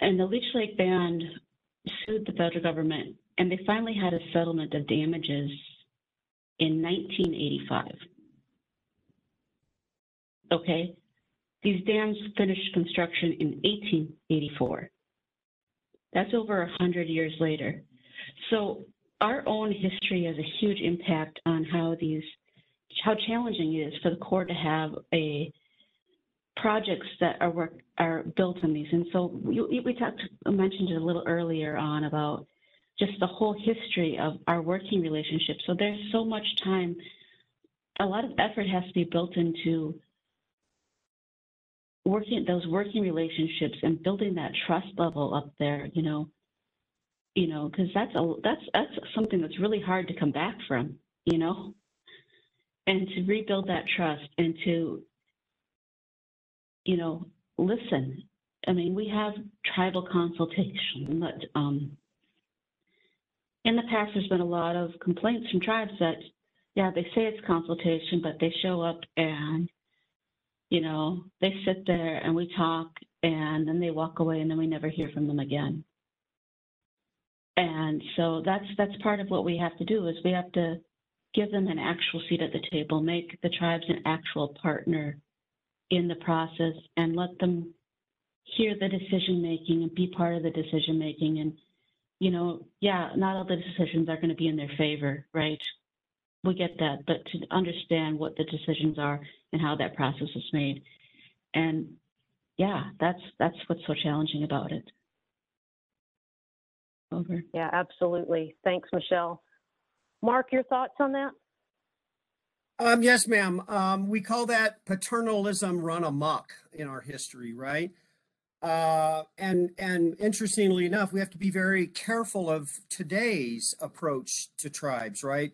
and the Leech Lake Band sued the federal government, and they finally had a settlement of damages in 1985. Okay, these dams finished construction in 1884. That's over a 100 years later. So our own history has a huge impact on how these, how challenging it is for the Corps to have a projects that are work are built on these. And so we, we talked, mentioned it a little earlier on about just the whole history of our working relationship. So there's so much time, a lot of effort has to be built into working those working relationships and building that trust level up there. You know, you know, because that's a that's that's something that's really hard to come back from. You know, and to rebuild that trust and to you know, listen. I mean, we have tribal consultation, but um, in the past, there's been a lot of complaints from tribes that, yeah, they say it's consultation, but they show up and, you know, they sit there and we talk and then they walk away and then we never hear from them again. And so that's that's part of what we have to do is we have to give them an actual seat at the table, make the tribes an actual partner in the process and let them hear the decision making and be part of the decision making. And you know yeah not all the decisions are going to be in their favor right? We get that but to understand what the decisions are and how that process is made. And yeah that's that's what's so challenging about it over Yeah, absolutely. Thanks, Michelle. Mark, your thoughts on that? Um, yes, ma'am. Um, we call that paternalism run amok in our history, right? Uh, and and interestingly enough, we have to be very careful of today's approach to tribes, right?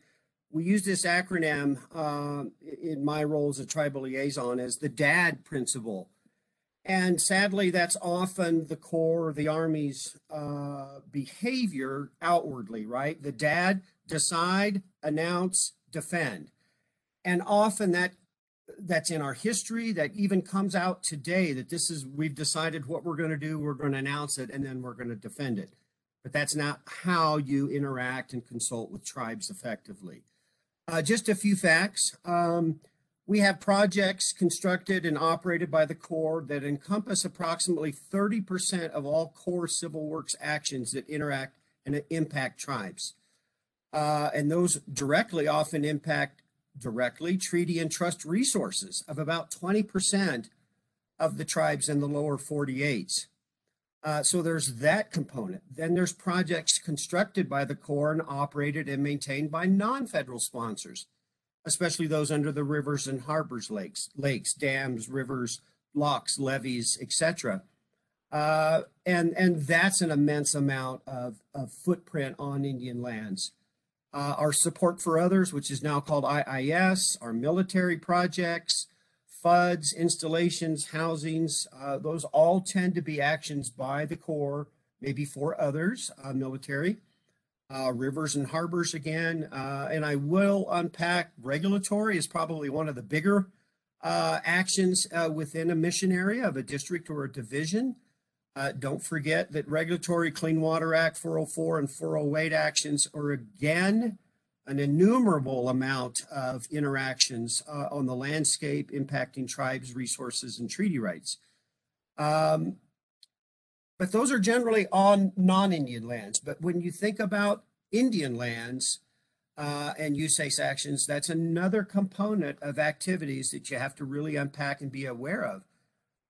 We use this acronym uh, in my role as a tribal liaison as the DAD principle. And sadly, that's often the Corps, the Army's uh, behavior outwardly, right? The DAD, decide, announce, defend. And often that that's in our history that even comes out today that this is we've decided what we're going to do we're going to announce it and then we're going to defend it. But that's not how you interact and consult with tribes effectively. Uh, just a few facts um, we have projects constructed and operated by the corps that encompass approximately 30% of all Corps civil works actions that interact and impact tribes uh, and those directly often impact directly treaty and trust resources of about 20% of the tribes in the lower 48s. Uh, so there's that component. Then there's projects constructed by the Corps and operated and maintained by non-federal sponsors, especially those under the rivers and harbors, lakes, lakes, dams, rivers, locks, levees, etc. Uh, and and that's an immense amount of, of footprint on Indian lands uh, our support for others, which is now called IIS, our military projects, FUDs, installations, housings, uh, those all tend to be actions by the Corps, maybe for others, uh, military. Uh, rivers and harbors again, uh, and I will unpack regulatory is probably one of the bigger uh, actions within a mission area of a district or a division. Uh, don't forget that regulatory Clean Water Act 404 and 408 actions are again an innumerable amount of interactions uh, on the landscape impacting tribes, resources, and treaty rights. Um, but those are generally on non-Indian lands. But when you think about Indian lands uh, and USACE actions, that's another component of activities that you have to really unpack and be aware of.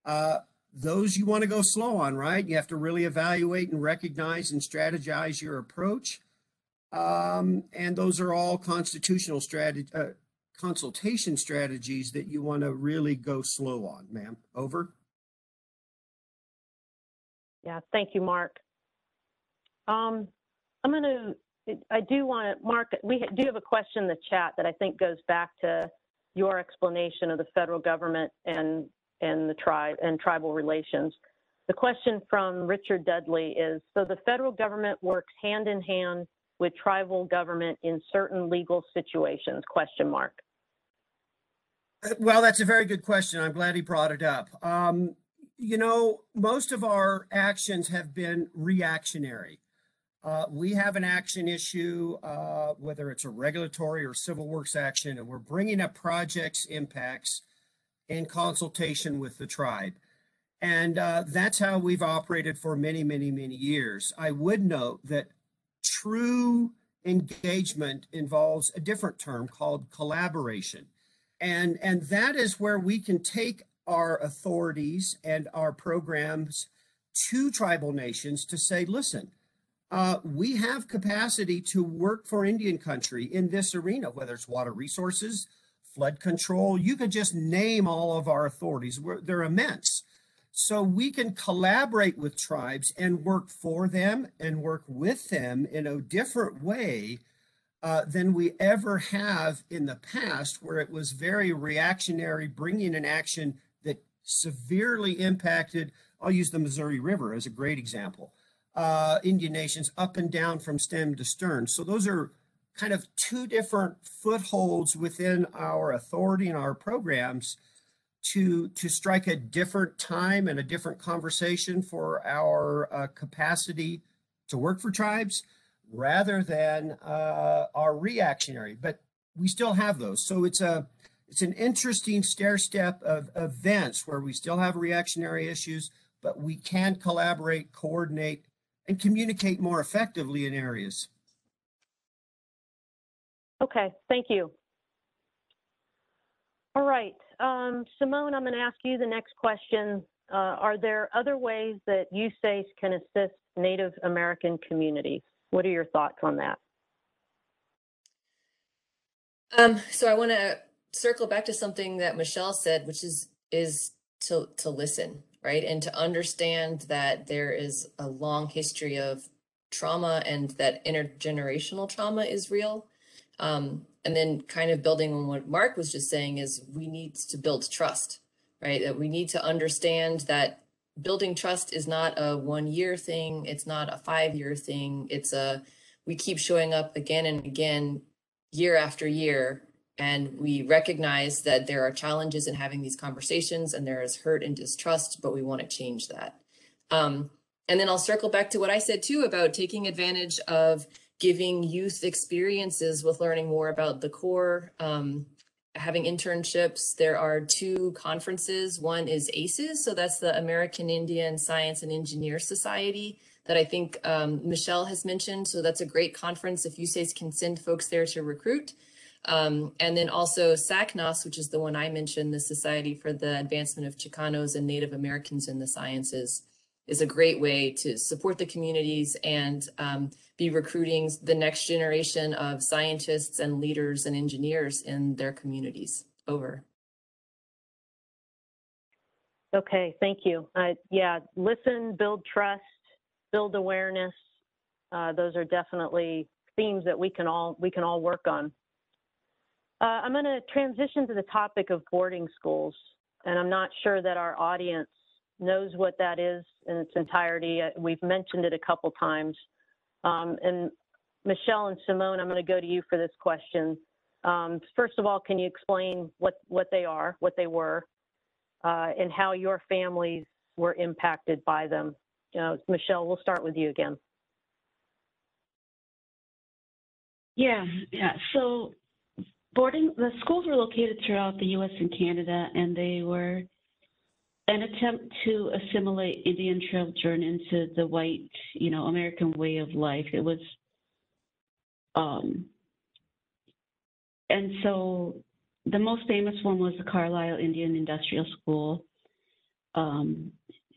Uh, those you want to go slow on, right? You have to really evaluate and recognize and strategize your approach. Um, and those are all constitutional strategy, uh, consultation strategies that you want to really go slow on, ma'am. Over. Yeah, thank you, Mark. Um, I'm going to, I do want to, Mark, we do have a question in the chat that I think goes back to your explanation of the federal government and, and the tribe and tribal relations. The question from Richard Dudley is, so the federal government works hand in hand with tribal government in certain legal situations, question mark. Uh, Well, that's a very good question. I'm glad he brought it up. Um, you know, most of our actions have been reactionary. Uh, we have an action issue, uh, whether it's a regulatory or civil works action, and we're bringing up projects impacts in consultation with the tribe. And uh, that's how we've operated for many, many, many years. I would note that true engagement involves a different term called collaboration. And, and that is where we can take our authorities and our programs to tribal nations to say, listen, uh, we have capacity to work for Indian country in this arena, whether it's water resources, flood control. You could just name all of our authorities. We're, they're immense. So we can collaborate with tribes and work for them and work with them in a different way uh, than we ever have in the past, where it was very reactionary, bringing an action severely impacted. I'll use the Missouri River as a great example. Uh, Indian nations up and down from stem to stern. So those are kind of two different footholds within our authority and our programs to to strike a different time and a different conversation for our uh, capacity to work for tribes rather than uh, our reactionary but we still have those so it's a it's an interesting stair step of events where we still have reactionary issues but we can collaborate coordinate and communicate more effectively in areas Okay, thank you. All right, um, Simone, I'm going to ask you the next question. Uh, are there other ways that USACE can assist Native American communities? What are your thoughts on that? Um, so I want to circle back to something that Michelle said, which is is to to listen, right, and to understand that there is a long history of trauma and that intergenerational trauma is real. Um, and then kind of building on what Mark was just saying is we need to build trust, right? That we need to understand that building trust is not a one year thing. It's not a five year thing. It's a, we keep showing up again and again, year after year. And we recognize that there are challenges in having these conversations and there is hurt and distrust, but we want to change that. Um, and then I'll circle back to what I said too about taking advantage of giving youth experiences with learning more about the Corps, um, having internships. There are two conferences. One is AISES, so that's the American Indian Science and Engineer Society that I think um, Michelle has mentioned. So that's a great conference if USACE can send folks there to recruit. Um, and then also SACNAS, which is the one I mentioned, the Society for the Advancement of Chicanos and Native Americans in the Sciences is a great way to support the communities and um, be recruiting the next generation of scientists and leaders and engineers in their communities. Over. Okay, thank you. Uh, yeah, listen, build trust, build awareness. Uh, those are definitely themes that we can all we can all work on. Uh, I'm going to transition to the topic of boarding schools, and I'm not sure that our audience knows what that is in its entirety. Uh, We've mentioned it a couple times. Um, and Michelle and Simone, I'm going to go to you for this question. Um, first of all, can you explain what, what they are, what they were, uh, and how your families were impacted by them? You know, Michelle, we'll start with you again. Yeah, yeah. So boarding, the schools were located throughout the US and Canada, and they were an attempt to assimilate Indian children into the white, you know, American way of life. It was, um, and so the most famous one was the Carlisle Indian Industrial School. Um,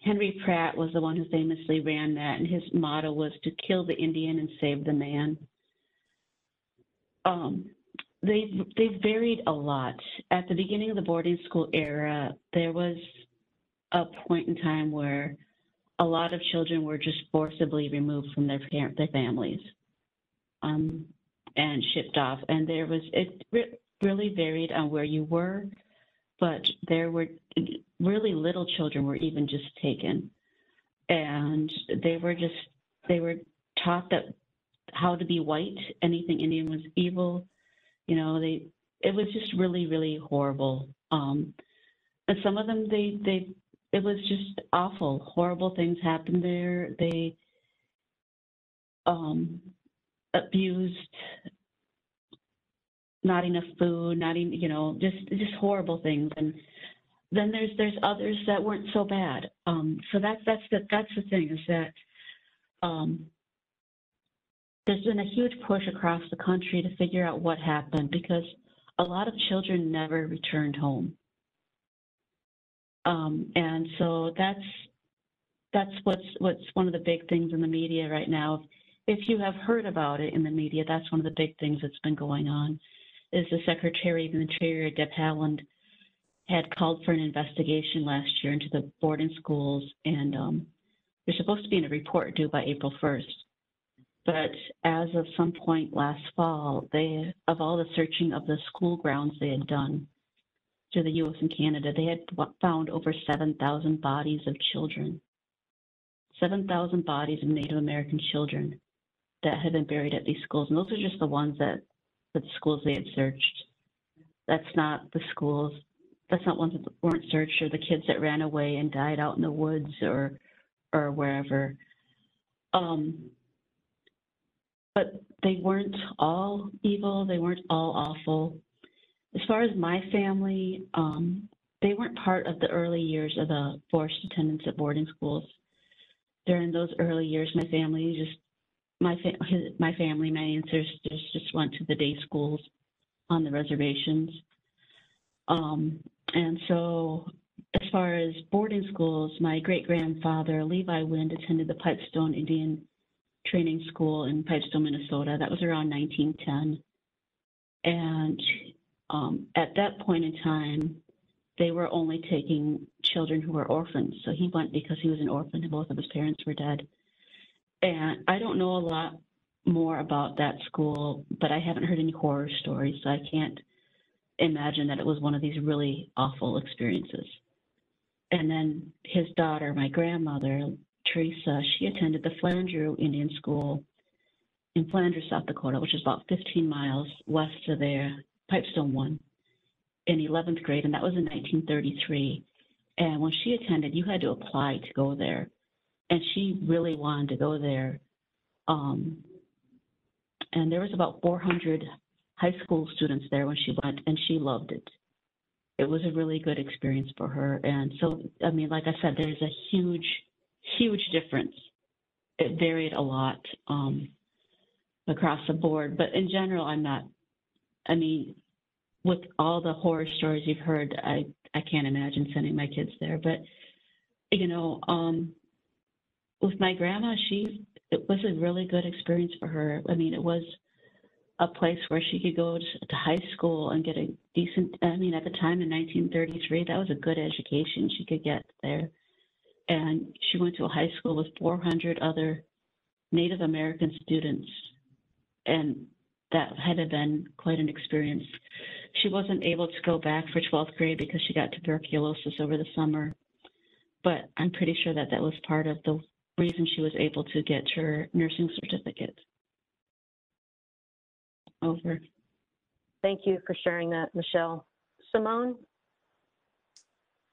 Henry Pratt was the one who famously ran that, and his motto was to kill the Indian and save the man. Um, they they varied a lot. At the beginning of the boarding school era, there was a point in time where a lot of children were just forcibly removed from their parent their families, um, and shipped off. And there was it re- really varied on where you were, but there were really little children were even just taken, and they were just they were taught that how to be white, anything Indian was evil. You know, they it was just really really horrible. Um, and some of them they they it was just awful. Horrible things happened there. They um, abused not enough food, not even you know just just horrible things. And then there's there's others that weren't so bad. Um, so that's that's the that's the thing is that um, there's been a huge push across the country to figure out what happened because a lot of children never returned home. Um, and so that's that's what's what's one of the big things in the media right now. If you have heard about it in the media, that's one of the big things that's been going on. Is the Secretary of the Interior, Deb Haaland, had called for an investigation last year into the boarding schools, and um, there's supposed to be a report due by April 1st. But as of some point last fall, they of all the searching of the school grounds they had done, to the US and Canada, they had found over 7,000 bodies of children. 7,000 bodies of Native American children that had been buried at these schools. And those are just the ones that, the schools they had searched. That's not the schools, that's not ones that weren't searched or the kids that ran away and died out in the woods or, or wherever. Um, but they weren't all evil, they weren't all awful as far as my family, um, they weren't part of the early years of the forced attendance at boarding schools. During those early years, my family just my fa- my family, my ancestors just went to the day schools on the reservations. Um, and so, as far as boarding schools, my great grandfather Levi Wind attended the Pipestone Indian Training School in Pipestone, Minnesota. That was around 1910, and um, at that point in time, they were only taking children who were orphans. So he went because he was an orphan and both of his parents were dead. And I don't know a lot more about that school, but I haven't heard any horror stories, so I can't imagine that it was one of these really awful experiences. And then his daughter, my grandmother, Teresa, she attended the Flandreau Indian School in Flandreau, South Dakota, which is about 15 miles west of there. Pipestone one in 11th grade, and that was in 1933. And when she attended, you had to apply to go there. And she really wanted to go there. Um, and there was about 400 high school students there when she went, and she loved it. It was a really good experience for her. And so, I mean, like I said, there's a huge, huge difference. It varied a lot um, across the board, but in general, I'm not I mean, with all the horror stories you've heard, I, I can't imagine sending my kids there. But, you know, um, with my grandma, she, it was a really good experience for her. I mean, it was a place where she could go to, to high school and get a decent, I mean, at the time in 1933, that was a good education she could get there. And she went to a high school with 400 other Native American students. And that had been quite an experience. She wasn't able to go back for 12th grade because she got tuberculosis over the summer, but I'm pretty sure that that was part of the reason she was able to get her nursing certificate. Over. Thank you for sharing that, Michelle. Simone?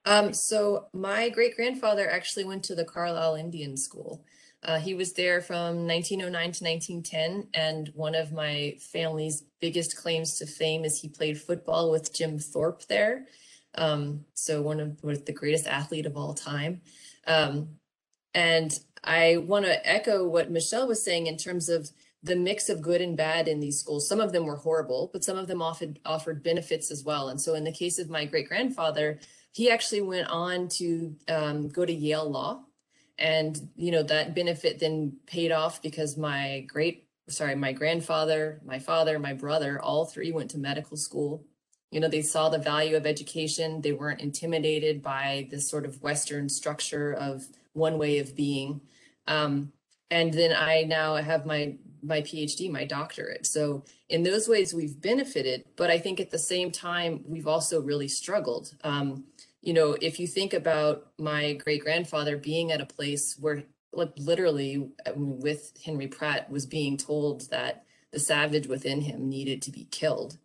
Um, so my great grandfather actually went to the Carlisle Indian School. Uh, he was there from 1909 to 1910, and one of my family's biggest claims to fame is he played football with Jim Thorpe there. Um, so one of was the greatest athlete of all time. Um, and I want to echo what Michelle was saying in terms of the mix of good and bad in these schools. Some of them were horrible, but some of them offered offered benefits as well. And so in the case of my great grandfather, he actually went on to um, go to Yale Law. And you know that benefit then paid off because my great sorry my grandfather my father my brother all three went to medical school. You know they saw the value of education. They weren't intimidated by this sort of western structure of one way of being. Um, and then i now have my my phd my doctorate. So in those ways we've benefited but i think at the same time we've also really struggled. Um, you know, if you think about my great grandfather being at a place where, like, literally with Henry Pratt was being told that the savage within him needed to be killed,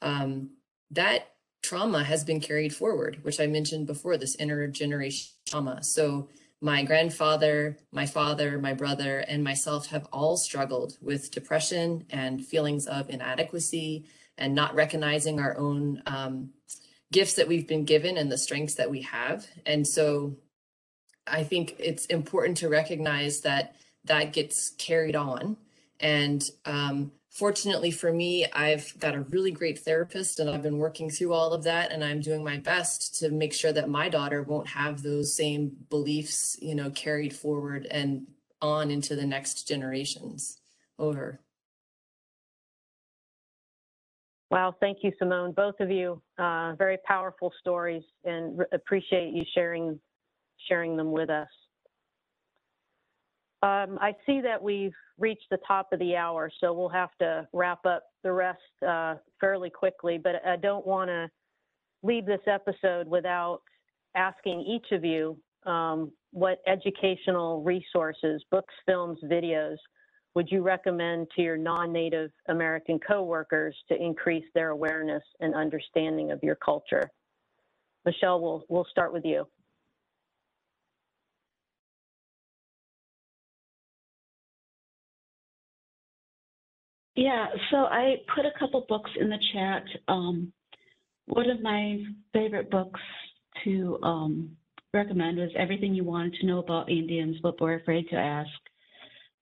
um, that trauma has been carried forward, which I mentioned before this intergenerational trauma. So, my grandfather, my father, my brother, and myself have all struggled with depression and feelings of inadequacy and not recognizing our own um, gifts that we've been given and the strengths that we have. And so I think it's important to recognize that that gets carried on. And um, fortunately for me, I've got a really great therapist and I've been working through all of that. And I'm doing my best to make sure that my daughter won't have those same beliefs, you know, carried forward and on into the next generations over. Wow, thank you, Simone. Both of you, uh, very powerful stories, and appreciate you sharing sharing them with us. Um, I see that we've reached the top of the hour, so we'll have to wrap up the rest uh, fairly quickly. But I don't want to leave this episode without asking each of you um, what educational resources, books, films, videos would you recommend to your non-Native American coworkers to increase their awareness and understanding of your culture? Michelle, we'll, we'll start with you. Yeah, so I put a couple books in the chat. Um, one of my favorite books to um, recommend was Everything You Wanted to Know About Indians, but Were Afraid to Ask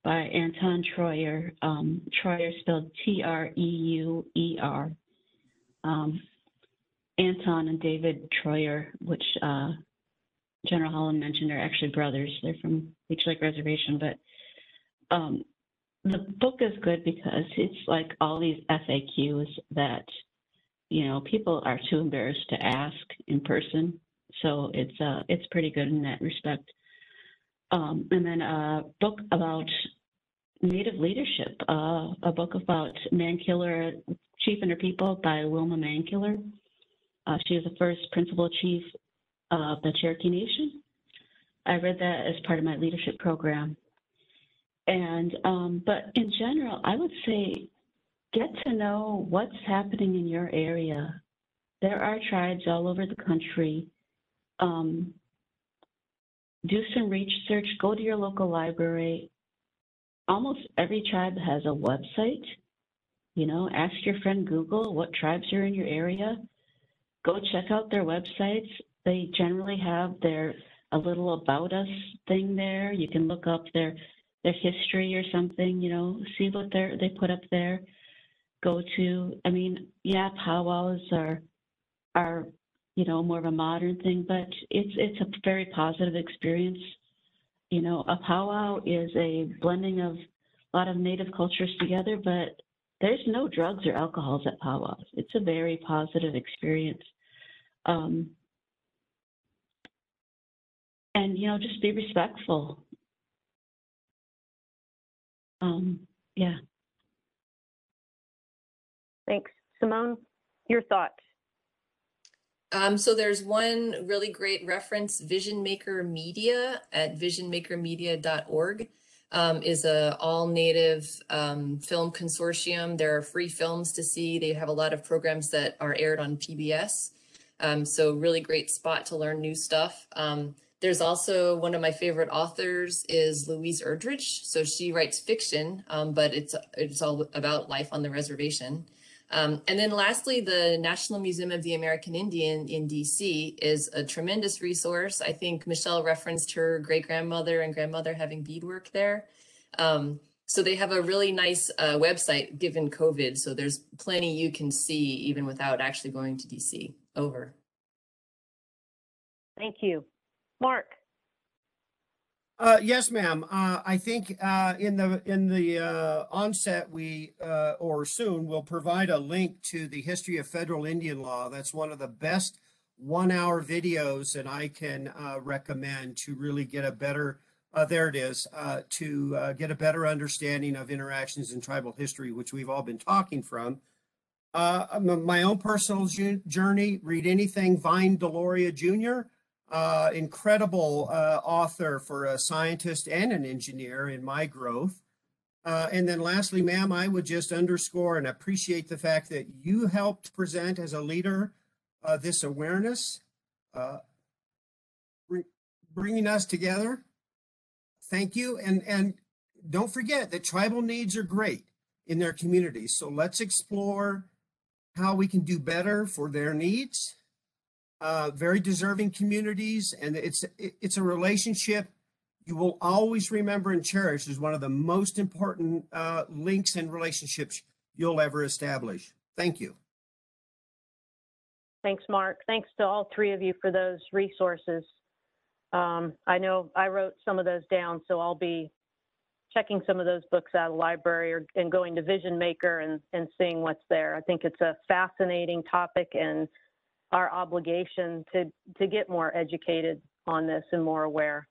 by Anton Treuer. Um, Treuer spelled T-R-E-U-E-R. Um, Anton and David Treuer, which uh, General Holland mentioned, are actually brothers. They're from Leech Lake Reservation, but um, the book is good because it's like all these FAQs that you know people are too embarrassed to ask in person. So it's uh, it's pretty good in that respect. Um, and then a book about Native leadership, uh, a book about Mankiller, Chief and Her People by Wilma Mankiller. Uh, she was the first principal chief of the Cherokee Nation. I read that as part of my leadership program. And, um, but in general, I would say get to know what's happening in your area. There are tribes all over the country. Um, do some research, go to your local library. Almost every tribe has a website. You know, ask your friend Google what tribes are in your area. Go check out their websites. They generally have their a little about us thing there. You can look up their their history or something, you know, see what they they put up there. Go to, I mean, yeah, powwows are are you know, more of a modern thing, but it's it's a very positive experience. You know, a powwow is a blending of a lot of native cultures together, but there's no drugs or alcohols at powwows. It's a very positive experience. Um, and you know, just be respectful. Um, yeah. Thanks. Simone, your thoughts? Um, so there's one really great reference, Vision Maker Media at visionmakermedia.org um, is a all native um, film consortium. There are free films to see. They have a lot of programs that are aired on PBS. Um, so really great spot to learn new stuff. Um, there's also one of my favorite authors is Louise Erdrich. So she writes fiction, um, but it's it's all about life on the reservation. Um, and then lastly, the National Museum of the American Indian in DC is a tremendous resource. I think Michelle referenced her great grandmother and grandmother having beadwork there. Um, so they have a really nice uh, website given COVID. So there's plenty you can see even without actually going to DC. Over. Thank you. Mark? Uh, yes, ma'am. Uh, I think, uh, in the, in the, uh, onset, we, uh, or soon, will provide a link to the history of federal Indian law. That's one of the best one-hour videos that I can, uh, recommend to really get a better, uh, there it is, uh, to, uh, get a better understanding of interactions in tribal history, which we've all been talking from. Uh, my own personal journey, read anything Vine Deloria Jr uh, incredible uh, author for a scientist and an engineer in my growth. Uh, and then lastly, ma'am, I would just underscore and appreciate the fact that you helped present as a leader uh, this awareness, uh, bring, bringing us together. Thank you. And, and don't forget that tribal needs are great in their communities. So let's explore how we can do better for their needs uh, very deserving communities, and it's it- it's a relationship you will always remember and cherish as one of the most important uh, links and relationships you'll ever establish. Thank you. Thanks, Mark. Thanks to all three of you for those resources. Um, I know I wrote some of those down, so I'll be checking some of those books out of the library or, and going to Vision Maker and, and seeing what's there. I think it's a fascinating topic and our obligation to, to get more educated on this and more aware.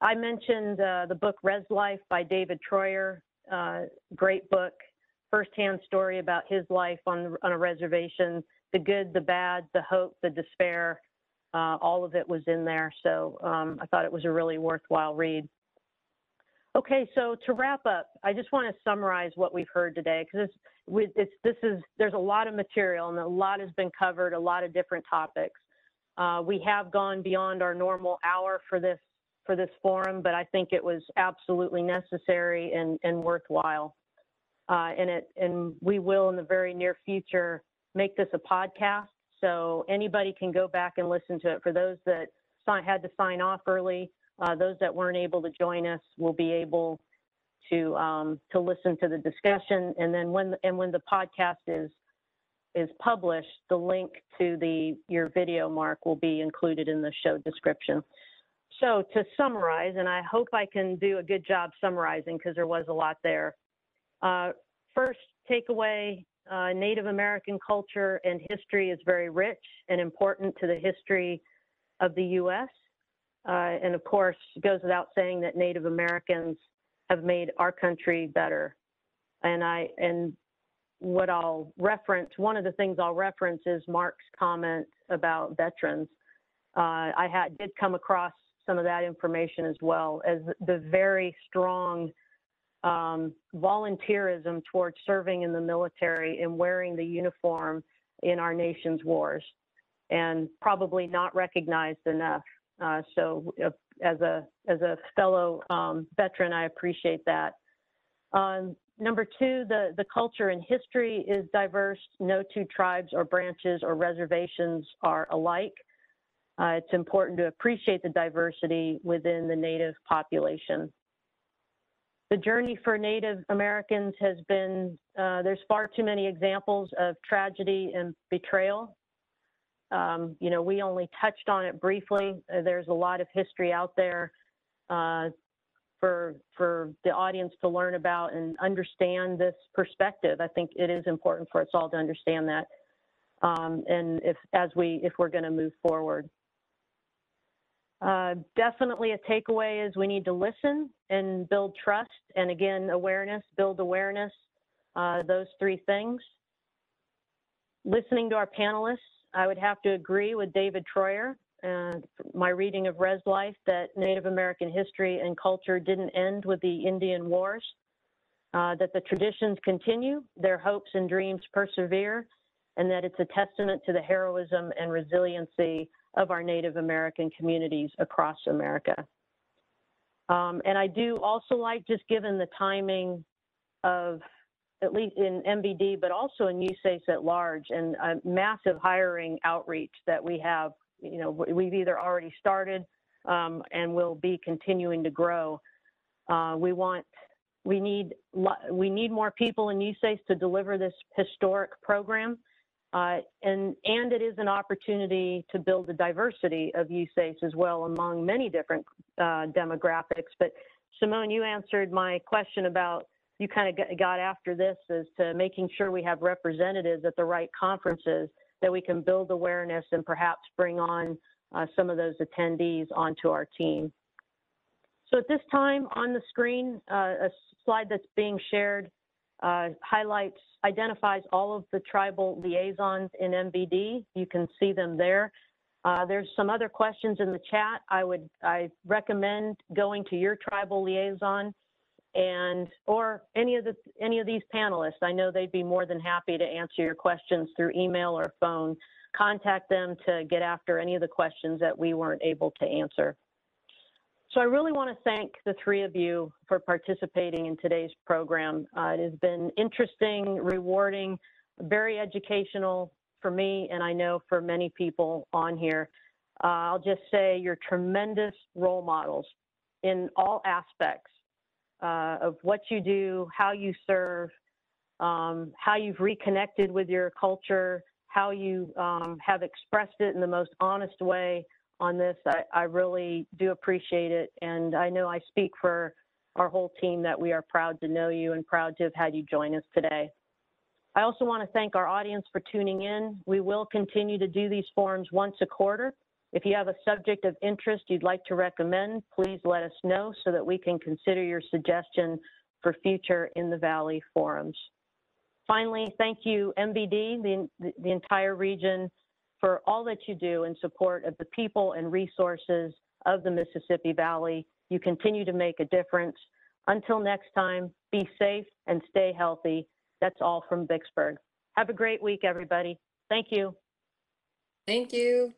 I mentioned uh, the book Rez Life by David Treuer, uh, great book, firsthand story about his life on, on a reservation, the good, the bad, the hope, the despair, uh, all of it was in there. So um, I thought it was a really worthwhile read. Okay, so to wrap up, I just want to summarize what we've heard today because it's, it's, this is there's a lot of material and a lot has been covered, a lot of different topics. Uh, we have gone beyond our normal hour for this for this forum, but I think it was absolutely necessary and, and worthwhile. Uh, and it and we will in the very near future make this a podcast, so anybody can go back and listen to it. For those that had to sign off early, uh, those that weren't able to join us will be able to um, to listen to the discussion, and then when and when the podcast is is published, the link to the your video mark will be included in the show description. So to summarize, and I hope I can do a good job summarizing because there was a lot there. Uh, first takeaway, uh, Native American culture and history is very rich and important to the history of the U.S. Uh, and of course, it goes without saying that Native Americans have made our country better. And I and what I'll reference, one of the things I'll reference is Mark's comment about veterans. Uh, I had did come across some of that information as well as the very strong um, volunteerism towards serving in the military and wearing the uniform in our nation's wars, and probably not recognized enough. Uh, so uh, as a as a fellow um, veteran, I appreciate that. Um, number two, the, the culture and history is diverse. No two tribes or branches or reservations are alike. Uh, it's important to appreciate the diversity within the Native population. The journey for Native Americans has been, uh, there's far too many examples of tragedy and betrayal um, you know, we only touched on it briefly. Uh, there's a lot of history out there uh, for for the audience to learn about and understand this perspective. I think it is important for us all to understand that. Um, and if as we if we're going to move forward. Uh, definitely a takeaway is we need to listen and build trust and again awareness build awareness uh, those three things listening to our panelists I would have to agree with David Treuer, and my reading of Rez Life, that Native American history and culture didn't end with the Indian Wars, uh, that the traditions continue, their hopes and dreams persevere, and that it's a testament to the heroism and resiliency of our Native American communities across America. Um, and I do also like, just given the timing of, at least in MVD, but also in USACE at large, and a massive hiring outreach that we have. You know, we- we've either already started um, and will be continuing to grow. Uh, we want, we need, we need more people in USACE to deliver this historic program. Uh, and, and it is an opportunity to build the diversity of USACE as well among many different uh, demographics. But Simone, you answered my question about, you kind of got after this as to making sure we have representatives at the right conferences that we can build awareness and perhaps bring on uh, some of those attendees onto our team. So at this time on the screen, uh, a slide that's being shared uh, highlights, identifies all of the tribal liaisons in MVD. You can see them there. Uh, there's some other questions in the chat. I would, I recommend going to your tribal liaison and, or any of the, any of these panelists. I know they'd be more than happy to answer your questions through email or phone. Contact them to get after any of the questions that we weren't able to answer. So I really want to thank the three of you for participating in today's program. Uh, it has been interesting, rewarding, very educational for me, and I know for many people on here. Uh, I'll just say you're tremendous role models in all aspects uh, of what you do, how you serve, um, how you've reconnected with your culture, how you um, have expressed it in the most honest way on this. I, I really do appreciate it. And I know I speak for our whole team that we are proud to know you and proud to have had you join us today. I also want to thank our audience for tuning in. We will continue to do these forums once a quarter. If you have a subject of interest you'd like to recommend, please let us know so that we can consider your suggestion for future In the Valley forums. Finally, thank you, MVD, the, the entire region, for all that you do in support of the people and resources of the Mississippi Valley. You continue to make a difference. Until next time, be safe and stay healthy. That's all from Vicksburg. Have a great week, everybody. Thank you. Thank you.